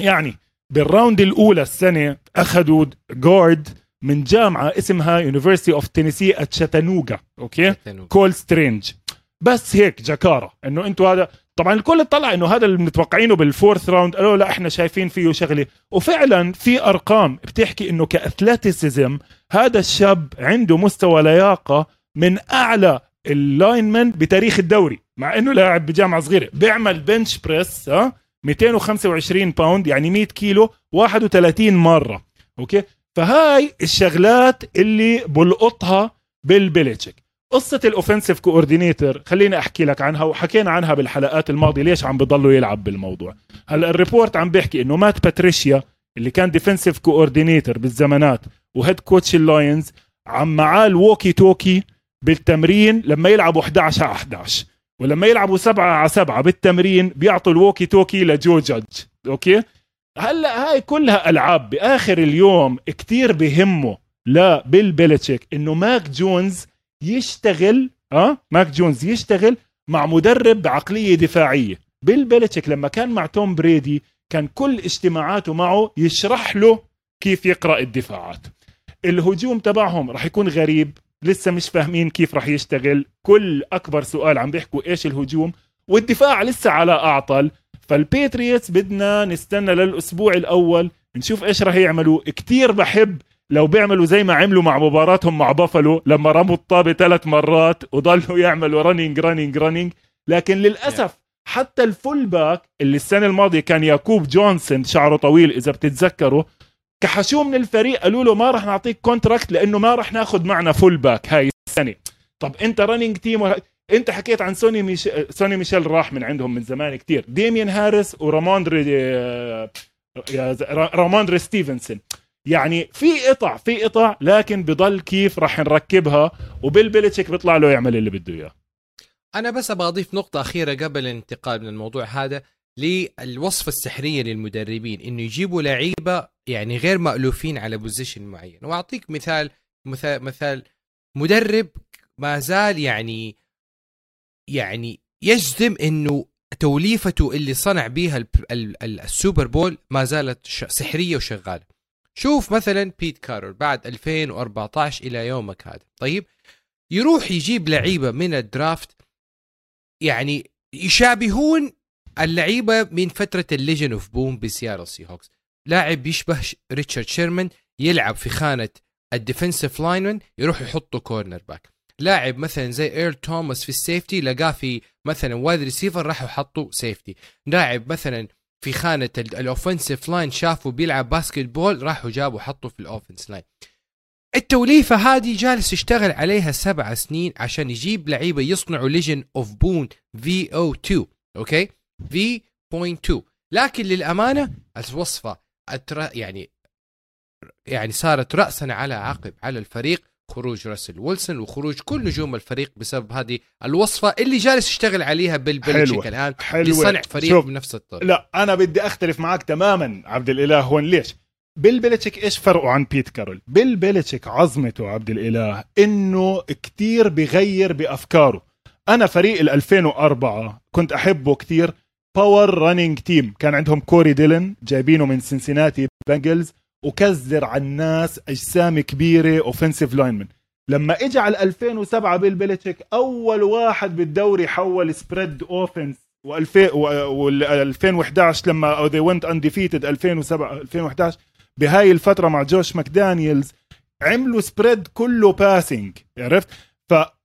يعني بال round الأولى السنة أخذوا guard من جامعة اسمها University of Tennessee at Chattanooga okay؟ Cole Strange بس هيك جاكارا. إنه أنتوا هذا طبعا الكل اطلع إنه هذا اللي متوقعينه بال fourth round قالوا لا إحنا شايفين فيه شغلة. وفعلا في أرقام بتحكي إنه ك athleticism هذا الشاب عنده مستوى لياقة من أعلى ال linemen بتاريخ الدوري مع إنه لاعب بجامعة صغيرة. بيعمل bench press ها؟ 225 pound يعني 100 كيلو 31 مرة. Okay؟ فهاي الشغلات اللي بلقطها بال Belichick قصة ال offensive coordinator خليني أحكي لك عنها وحكينا عنها بالحلقات الماضية ليش عم بضلوا يلعب بالموضوع. هلأ ال report عم بيحكي إنه مات باتريشيا اللي كان defensive coordinator بالزمانات و head coach ال Lions عم معاه ال walkie talkie بالتمرين لما يلعبوا 11 على 11 ولما يلعبوا 7 على 7 بالتمرين بيعطوا ال walkie talkie لجو جادج. okay؟ هلأ هاي كلها ألعاب بآخر اليوم كتير بهمه لا بيل بيلتشيك إنه ماك جونز يشتغل آه؟ ماك جونز يشتغل مع مدرب بعقلية دفاعية. بيل بيلتشيك لما كان مع توم بريدي كان كل اجتماعاته معه يشرح له كيف يقرأ الدفاعات. الهجوم تبعهم راح يكون غريب. لسه مش فاهمين كيف راح يشتغل. كل أكبر سؤال عم بيحكوا إيش الهجوم. والدفاع لسه على أعطل. فالباتريتس بدنا نستنى للأسبوع الأول. نشوف إيش راح يعملوا. كتير بحب لو بيعملوا زي ما عملوا مع مباراتهم مع بافلو لما رموا الطابة ثلاث مرات وضلوا يعملوا running running running لكن للأسف حتى ال fullback اللي السنة الماضية كان ياكوب جونسون شعره طويل إذا بتتذكروا كحشوه من الفريق قالوا له ما راح نعطيك contract لأنه ما راح ناخذ معنا fullback هاي السنة طب أنت running team وه... أنت حكيت عن سوني ميش... سوني ميشيل راح من عندهم من زمان كتير. ديميان هاريس وراموندري راموندري ستيفنسون يعني في قطع في قطع لكن بضل كيف راح نركبها وبيل بيلتشيك بيطلع له يعمل اللي بده إياه. أنا بس أبغى أضيف نقطة أخيرة قبل الانتقال من الموضوع هذا للوصفه السحرية للمدربين إنه يجيبوا لعيبة يعني غير مألوفين على position معين. وأعطيك مثال مثال مثال مدرب ما زال يعني يعني يجزم إنه توليفته اللي صنع بيها ال- ال- ال- ال Super Bowl ما زالت سحرية وشغالة. شوف مثلا بيت كارول بعد 2014 إلى يومك هذا. طيب؟ يروح يجيب لعيبة من ال draft يعني يشابهون اللعيبة من فترة ال Legion of Boom بسياتل سي هوكس لاعب يشبه ريتشارد شيرمان يلعب في خانة ال defensive lineman يروح يحطه cornerback لاعب مثلا زي إيرل توماس في ال safety لقاه في مثلا wide receiver راح حطه safety لاعب مثلا في خانة ال offensive line شافه بيلعب basketball راحوا جابوا حطه في ال offense line التوليفة هذه جالس يشتغل عليها سبع سنين عشان يجيب لعيبة يصنعوا Legion of Boom V.2 Okay؟ في point 2 لكن للأمانة الوصفة أترى يعني يعني صارت راسا على عقب على الفريق خروج راسل ويلسون وخروج كل نجوم الفريق بسبب هذه الوصفة اللي جالس يشتغل عليها بيل. بيلتشيك الآن حلوة. لصنع فريق شوف. بنفس الطريقة لا أنا بدي أختلف معك تماما عبد الإله هون ليش بيل بيلتشيك إيش فرقه عن بيت كارول بيل بيلتشيك عظمته عبد الإله إنه كتير بغير بأفكاره أنا فريق ال 2004 كنت أحبه كتير power running team كان عندهم كوري ديلن جايبينه من سنسيناتي بنجلز وكزر على الناس أجسام كبيرة offensive linemen لما اجى على 2007 بيل بيلتشيك أول واحد بالدوري حول spread offense و2000 وال 2011 لما they went undefeated 2007 2011 بهاي الفترة مع جوش ماكدانيلز عملوا spread كله passing عرفت؟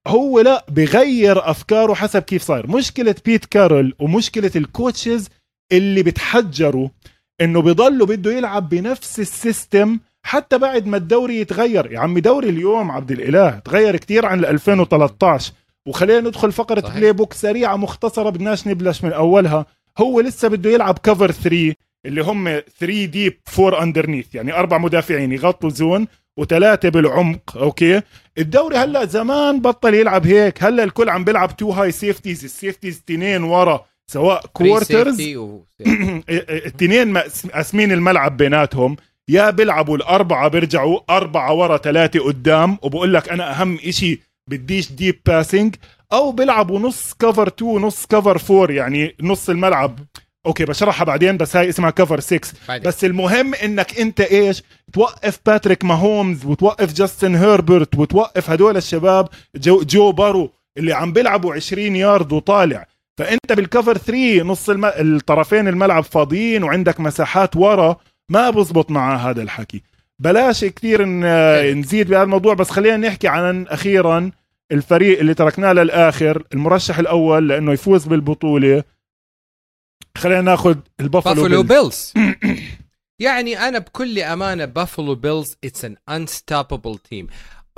فهو لا بغير أفكاره حسب كيف صاير. مشكلة بيت كارول ومشكلة ال coaches اللي بتحجروا إنه بضلوا بده يلعب بنفس ال system حتى بعد ما الدوري يتغير. يا عمي دوري اليوم عبد الإله تغير كتير عن 2013 وخلينا ندخل فقرة صحيح. playbook سريعة مختصرة بدناش نبلش من أولها. هو لسه بده يلعب cover 3 اللي هم 3 deep 4 underneath يعني أربع مدافعين يغطوا zone وثلاثه بالعمق okay؟ الدوري هلأ زمان بطل يلعب هيك هلأ الكل عم بيلعب two high safeties ال safeties تنين ورا سواء quarters التنين مقس- قاسمين الملعب بيناتهم يا بيلعبوا الأربعة بيرجعوا أربعة ورا ثلاثة قدام وبقول لك أنا أهم إشي بديش deep passing أو بيلعبوا نص cover 2 نص cover 4 يعني نص الملعب. okay بشرحها بعدين بس هاي اسمها Cover 6 بعدين. بس المهم إنك أنت إيش؟ توقف باتريك ماهومز وتوقف جاستن هيربرت وتوقف هدول الشباب جو, جو بارو اللي عم بيلعبوا 20 يارد وطالع. فأنت بال Cover 3 نص الم... الطرفين الملعب فاضيين وعندك مساحات ورا ما بزبط مع هذا الحكي. بلاش كثير. نزيد بهذا الموضوع بس خلينا نحكي عن أخيرا الفريق اللي تركناه للآخر المرشح الأول لأنه يفوز بالبطولة. خلينا ناخذ البافلو بافلو بيلز. بيلز [clears throat] يعني أنا بكل أمانة بافلو بيلز it's an unstoppable team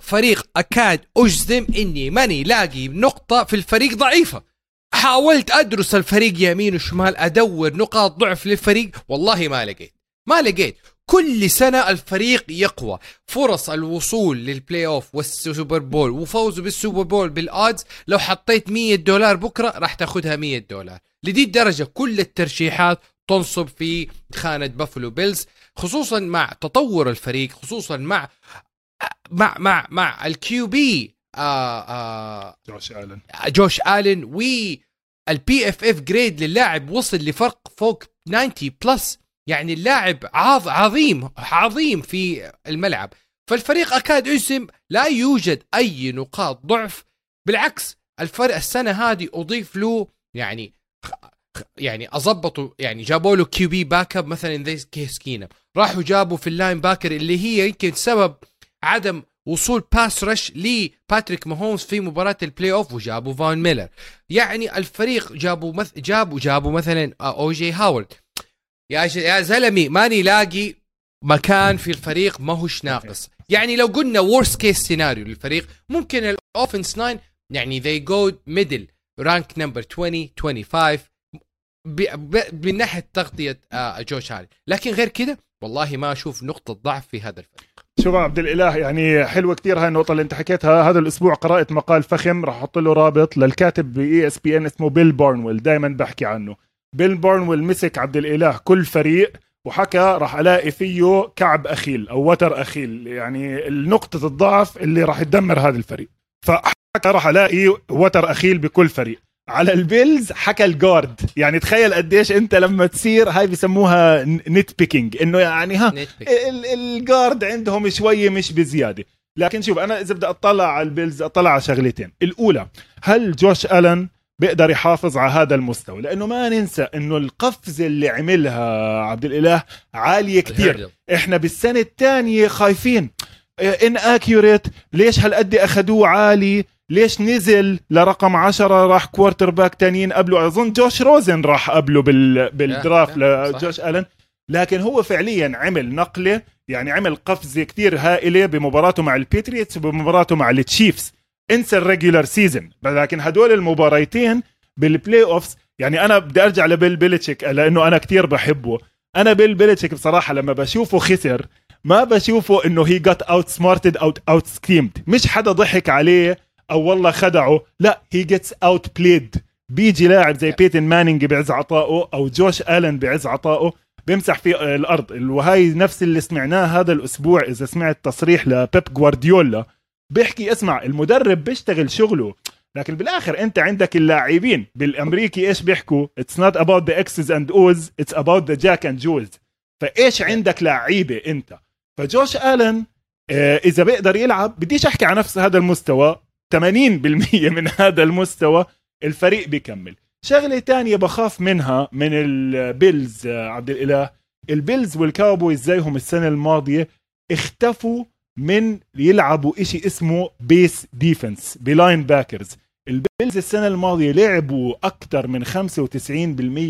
فريق أكاد أجزم إني ماني لاقي نقطة في الفريق ضعيفة. حاولت أدرس الفريق يمين وشمال أدور نقاط ضعف للفريق والله ما لقيت. ما لقيت. كل سنة الفريق يقوى. فرص الوصول لل playoff وال Super Bowl وفوزه بال Super Bowl بال odds لو حطيت 100 دولار بكرة راح تاخذها 100 دولار. لدي الدرجة. كل الترشيحات تنصب في خانة بافلو بيلز خصوصا مع تطور الفريق خصوصا مع مع مع مع ال QB آه آه جوش آلن. جوش آلن و ال PFF grade للاعب وصل لفرق فوق 90 plus. يعني اللاعب عظ عظيم عظيم في الملعب. فالفريق أكاد اجزم لا يوجد أي نقاط ضعف. بالعكس الفرق السنة هذه أضيف له يعني يعني اظبطوا يعني جابوا له QB backup مثلا زي كيس كينم راحوا جابوا في ال linebacker اللي هي يمكن سبب عدم وصول pass rush لباتريك ماهومز في مباراة ال playoff وجابوا فون ميلر يعني الفريق جابوا مث... جابوا جابوا مثلا أو جي هاورد يا ج... يا زلمي ماني لاقي مكان في الفريق ما هوش ناقص. يعني لو قلنا worst case scenario للفريق ممكن ال offensive line يعني they go middle rank number 20 25 ب... ب... من ناحية تغطية آه جوش ألن لكن غير كده والله ما أشوف نقطة ضعف في هذا الفريق. شوف عبد الإله يعني حلوة كتير هاي النقطة اللي أنت حكيتها. هذا الأسبوع قرأت مقال فخم راح أحط له رابط للكاتب ب ESPN اسمه بيل بارنويل. دائما بحكي عنه. بيل بارنويل مسك عبد الإله كل فريق وحكى راح ألاقي فيه كعب أخيل أو وتر أخيل يعني نقطه الضعف اللي راح تدمر هذا الفريق. فحكى راح ألاقي وتر أخيل بكل فريق. على البيلز حكى ال guard يعني تخيل قديش أنت لما تصير هاي بسموها nitpicking إنه يعني ها ال guard عندهم شوية مش بزيادة. لكن شوف أنا إذا بدي أطلع على البيلز أطلع على شغلتين. الأولى هل جوش ألن بيقدر يحافظ على هذا المستوى لأنه ما ننسى إنه القفزه اللي عملها عبد الإله عالية ال hurdle. إحنا بالسنة الثانية خايفين. inaccurate ليش هالقد أخذوه عالي؟ ليش نزل لرقم عشرة راح quarterback تانيين قبله؟ أظن جوش روزن راح قبله بال بال draft يا، لجوش ألن. لكن هو فعليا عمل نقلة يعني عمل قفزه كتير هائلة بمباراته مع الباتريوتس وبمباراته مع التشيفز انسى ال regular season لكن هدول المباريتين بال playoffs يعني أنا بدي أرجع لبيل بيلتشيك لأنه أنا كتير بحبه. أنا بيل بيلتشيك بصراحة لما بشوفه خسر ما بشوفه إنه he get outsmarted out outschemed مش حدا ضحك عليه أو والله خدعه لا he gets outplayed بيجي لاعب زي بيتن مانينج بعز عطائه أو جوش الن بعز عطائه بيمسح في الأرض. وهي نفس اللي سمعناه هذا الأسبوع إذا سمعت تصريح لبيب جوارديولا. بيحكي اسمع المدرب بيشتغل شغله. لكن بالآخر أنت عندك اللاعبين. بالأمريكي إيش بيحكوا؟ it's not about the Xs and Os it's about the Jack and Joes فإيش عندك لعيبه أنت؟ فجوش آلن آه، إذا بيقدر يلعب بديش أحكي على نفس هذا المستوى. 80% من [laughs] هذا المستوى الفريق بيكمل. شغلة تانية بخاف منها من البيلز آه، عبد الإله. البيلز والكاوبويز زيهم السنة الماضية اختفوا من يلعبوا إشي اسمه base defense ب linebackers البيلز السنة الماضية لعبوا أكثر من 95%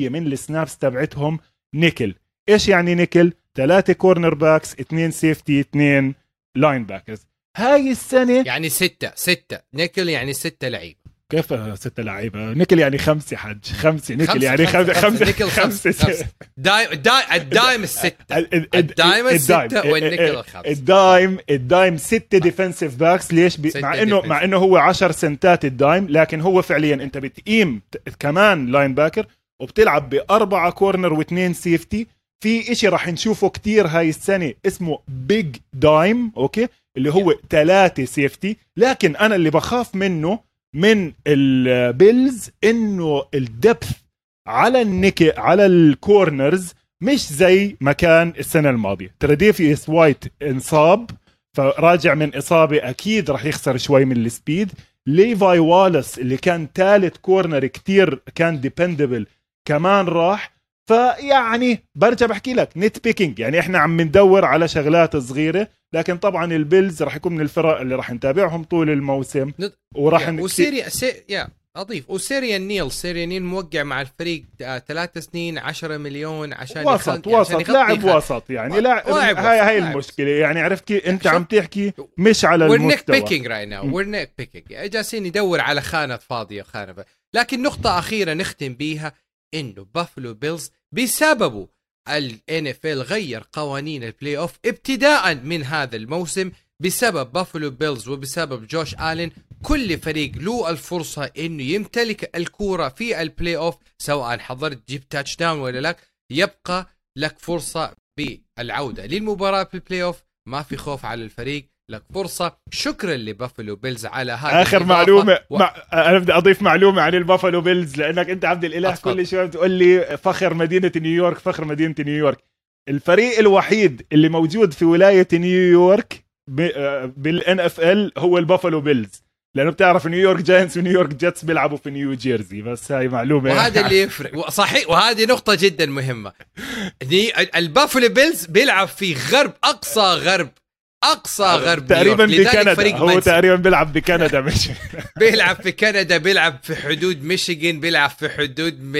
من ال snaps تبعتهم نيكل. إيش يعني نيكل؟ ثلاثة cornerbacks اثنين safety اثنين linebackers هاي السنة يعني ستة ستة. نيكل يعني ستة لعيب. كيف ستة لعيبة؟ نيكل يعني خمسة حج خمسة. نيكل يعني خمسة خمسة. نيكل خمسة, خمسة. dime ال dime الستة. ال dime الستة والنيكل الخمسة. ال dime ال dime ستة defensive backs ليش؟ بي مع انه مع إنه هو 10 سنتات ال dime لكن هو فعليا أنت بتقيم كمان linebacker وبتلعب بأربعة corner واثنين safety في إشي راح نشوفه كتير هاي السنة اسمه big dime okay؟ اللي هو ثلاثة safety لكن أنا اللي بخاف منه من البيلز إنه ال depth على النكي على ال corners مش زي ما كان السنة الماضية. تريديفيس وايت انصاب فراجع من إصابة أكيد راح يخسر شوي من ال speed. ليفاي والاس اللي كان ثالث corner كتير كان dependable كمان راح. فيعني برجع بحكي لك nitpicking يعني إحنا عم ندور على شغلات صغيرة لكن طبعا ال Bills راح يكون من الفرق اللي راح نتابعهم طول الموسم. وراح نكتب... وسيريا سي... يا أضيف. وسيران نيل. سيران نيل موقع مع الفريق ثلاث سنين 10 مليون عشان وسط يخل... وسط. عشان لاعب وسط يعني. لاعب هاي هاي المشكلة. يعني عرفت كيف أنت عم تحكي مش على المستوى. nitpicking right now we're nitpicking جالسين ندور على خانة فاضية خانه لكن نقطة أخيرة نختم بيها. إنه Buffalo Bills بسببه ال NFL غير قوانين ال playoff ابتداء من هذا الموسم بسبب Buffalo Bills وبسبب جوش الين كل فريق له الفرصة إنه يمتلك الكورة في ال playoff سواء حضرت جيب touchdown ولا لا يبقى لك فرصة بالعودة للمباراة في ال playoff ما في خوف على الفريق. لك فرصة. شكرا ل Buffalo Bills على هذا آخر معلومة. و... مع... أنا بدي أضيف معلومة عن ال Buffalo Bills لأنك أنت عبد الإله. أفضل. كل شوي بتقول لي فخر مدينة نيويورك فخر مدينة نيويورك. الفريق الوحيد اللي موجود في ولاية نيويورك بال NFL هو ال Buffalo Bills. لأنه بتعرف New York Giants و New York Jets بيلعبوا في نيو جيرسي بس هاي معلومة. وهذا اللي يفرق. صحيح. وهذه نقطة جدا مهمة. ال Buffalo Bills بيلعب في غرب أقصى غرب أقصى غرب تقريبا بكندا. هو تقريبا بيلعب بكندا. [laughs] مش بيلعب في كندا بيلعب في حدود ميشيغان بيلعب في حدود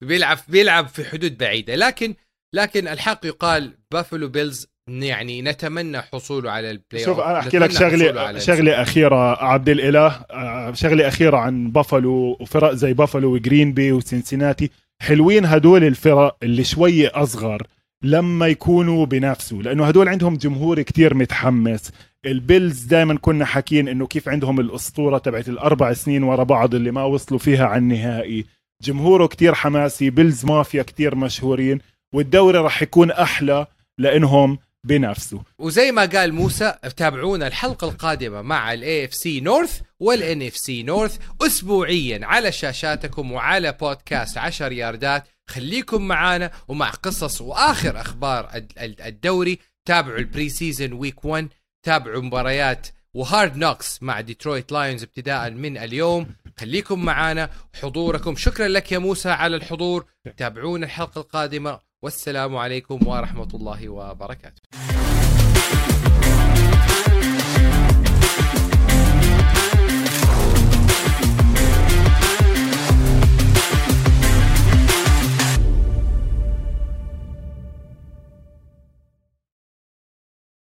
بيلعب بيلعب في حدود بعيدة. لكن لكن الحق يقال Buffalo Bills يعني نتمنى حصوله على ال playoff أنا أحكي لك شغله شغلة أخيرة عبد الإله. آه، شغلة أخيرة عن بافلو وفرق زي بافلو وجرين بي وسنسناتي حلوين هدول الفرق اللي شوية أصغر. لما يكونوا بينافسوا لأنه هدول عندهم جمهور كتير متحمس. ال Bills دائما كنا حاكين إنه كيف عندهم الأسطورة تبعت الأربع سنين ورا بعض اللي ما وصلوا فيها على النهائي. جمهوره كتير حماسي Bills Mafia كتير مشهورين والدوري راح يكون أحلى لإنهم بينافسوا. وزي ما قال موسى تابعونا الحلقة القادمة مع ال AFC North وال NFC North اسبوعيا على شاشاتكم وعلى بودكاست 10 ياردات. خليكم معانا ومع قصص وآخر أخبار الدوري. تابعوا ال preseason week 1 تابعوا مباريات و Hard Knocks مع Detroit Lions ابتداء من اليوم. خليكم معانا حضوركم. شكرا لك يا موسى على الحضور. تابعونا الحلقة القادمة. والسلام عليكم ورحمة الله وبركاته.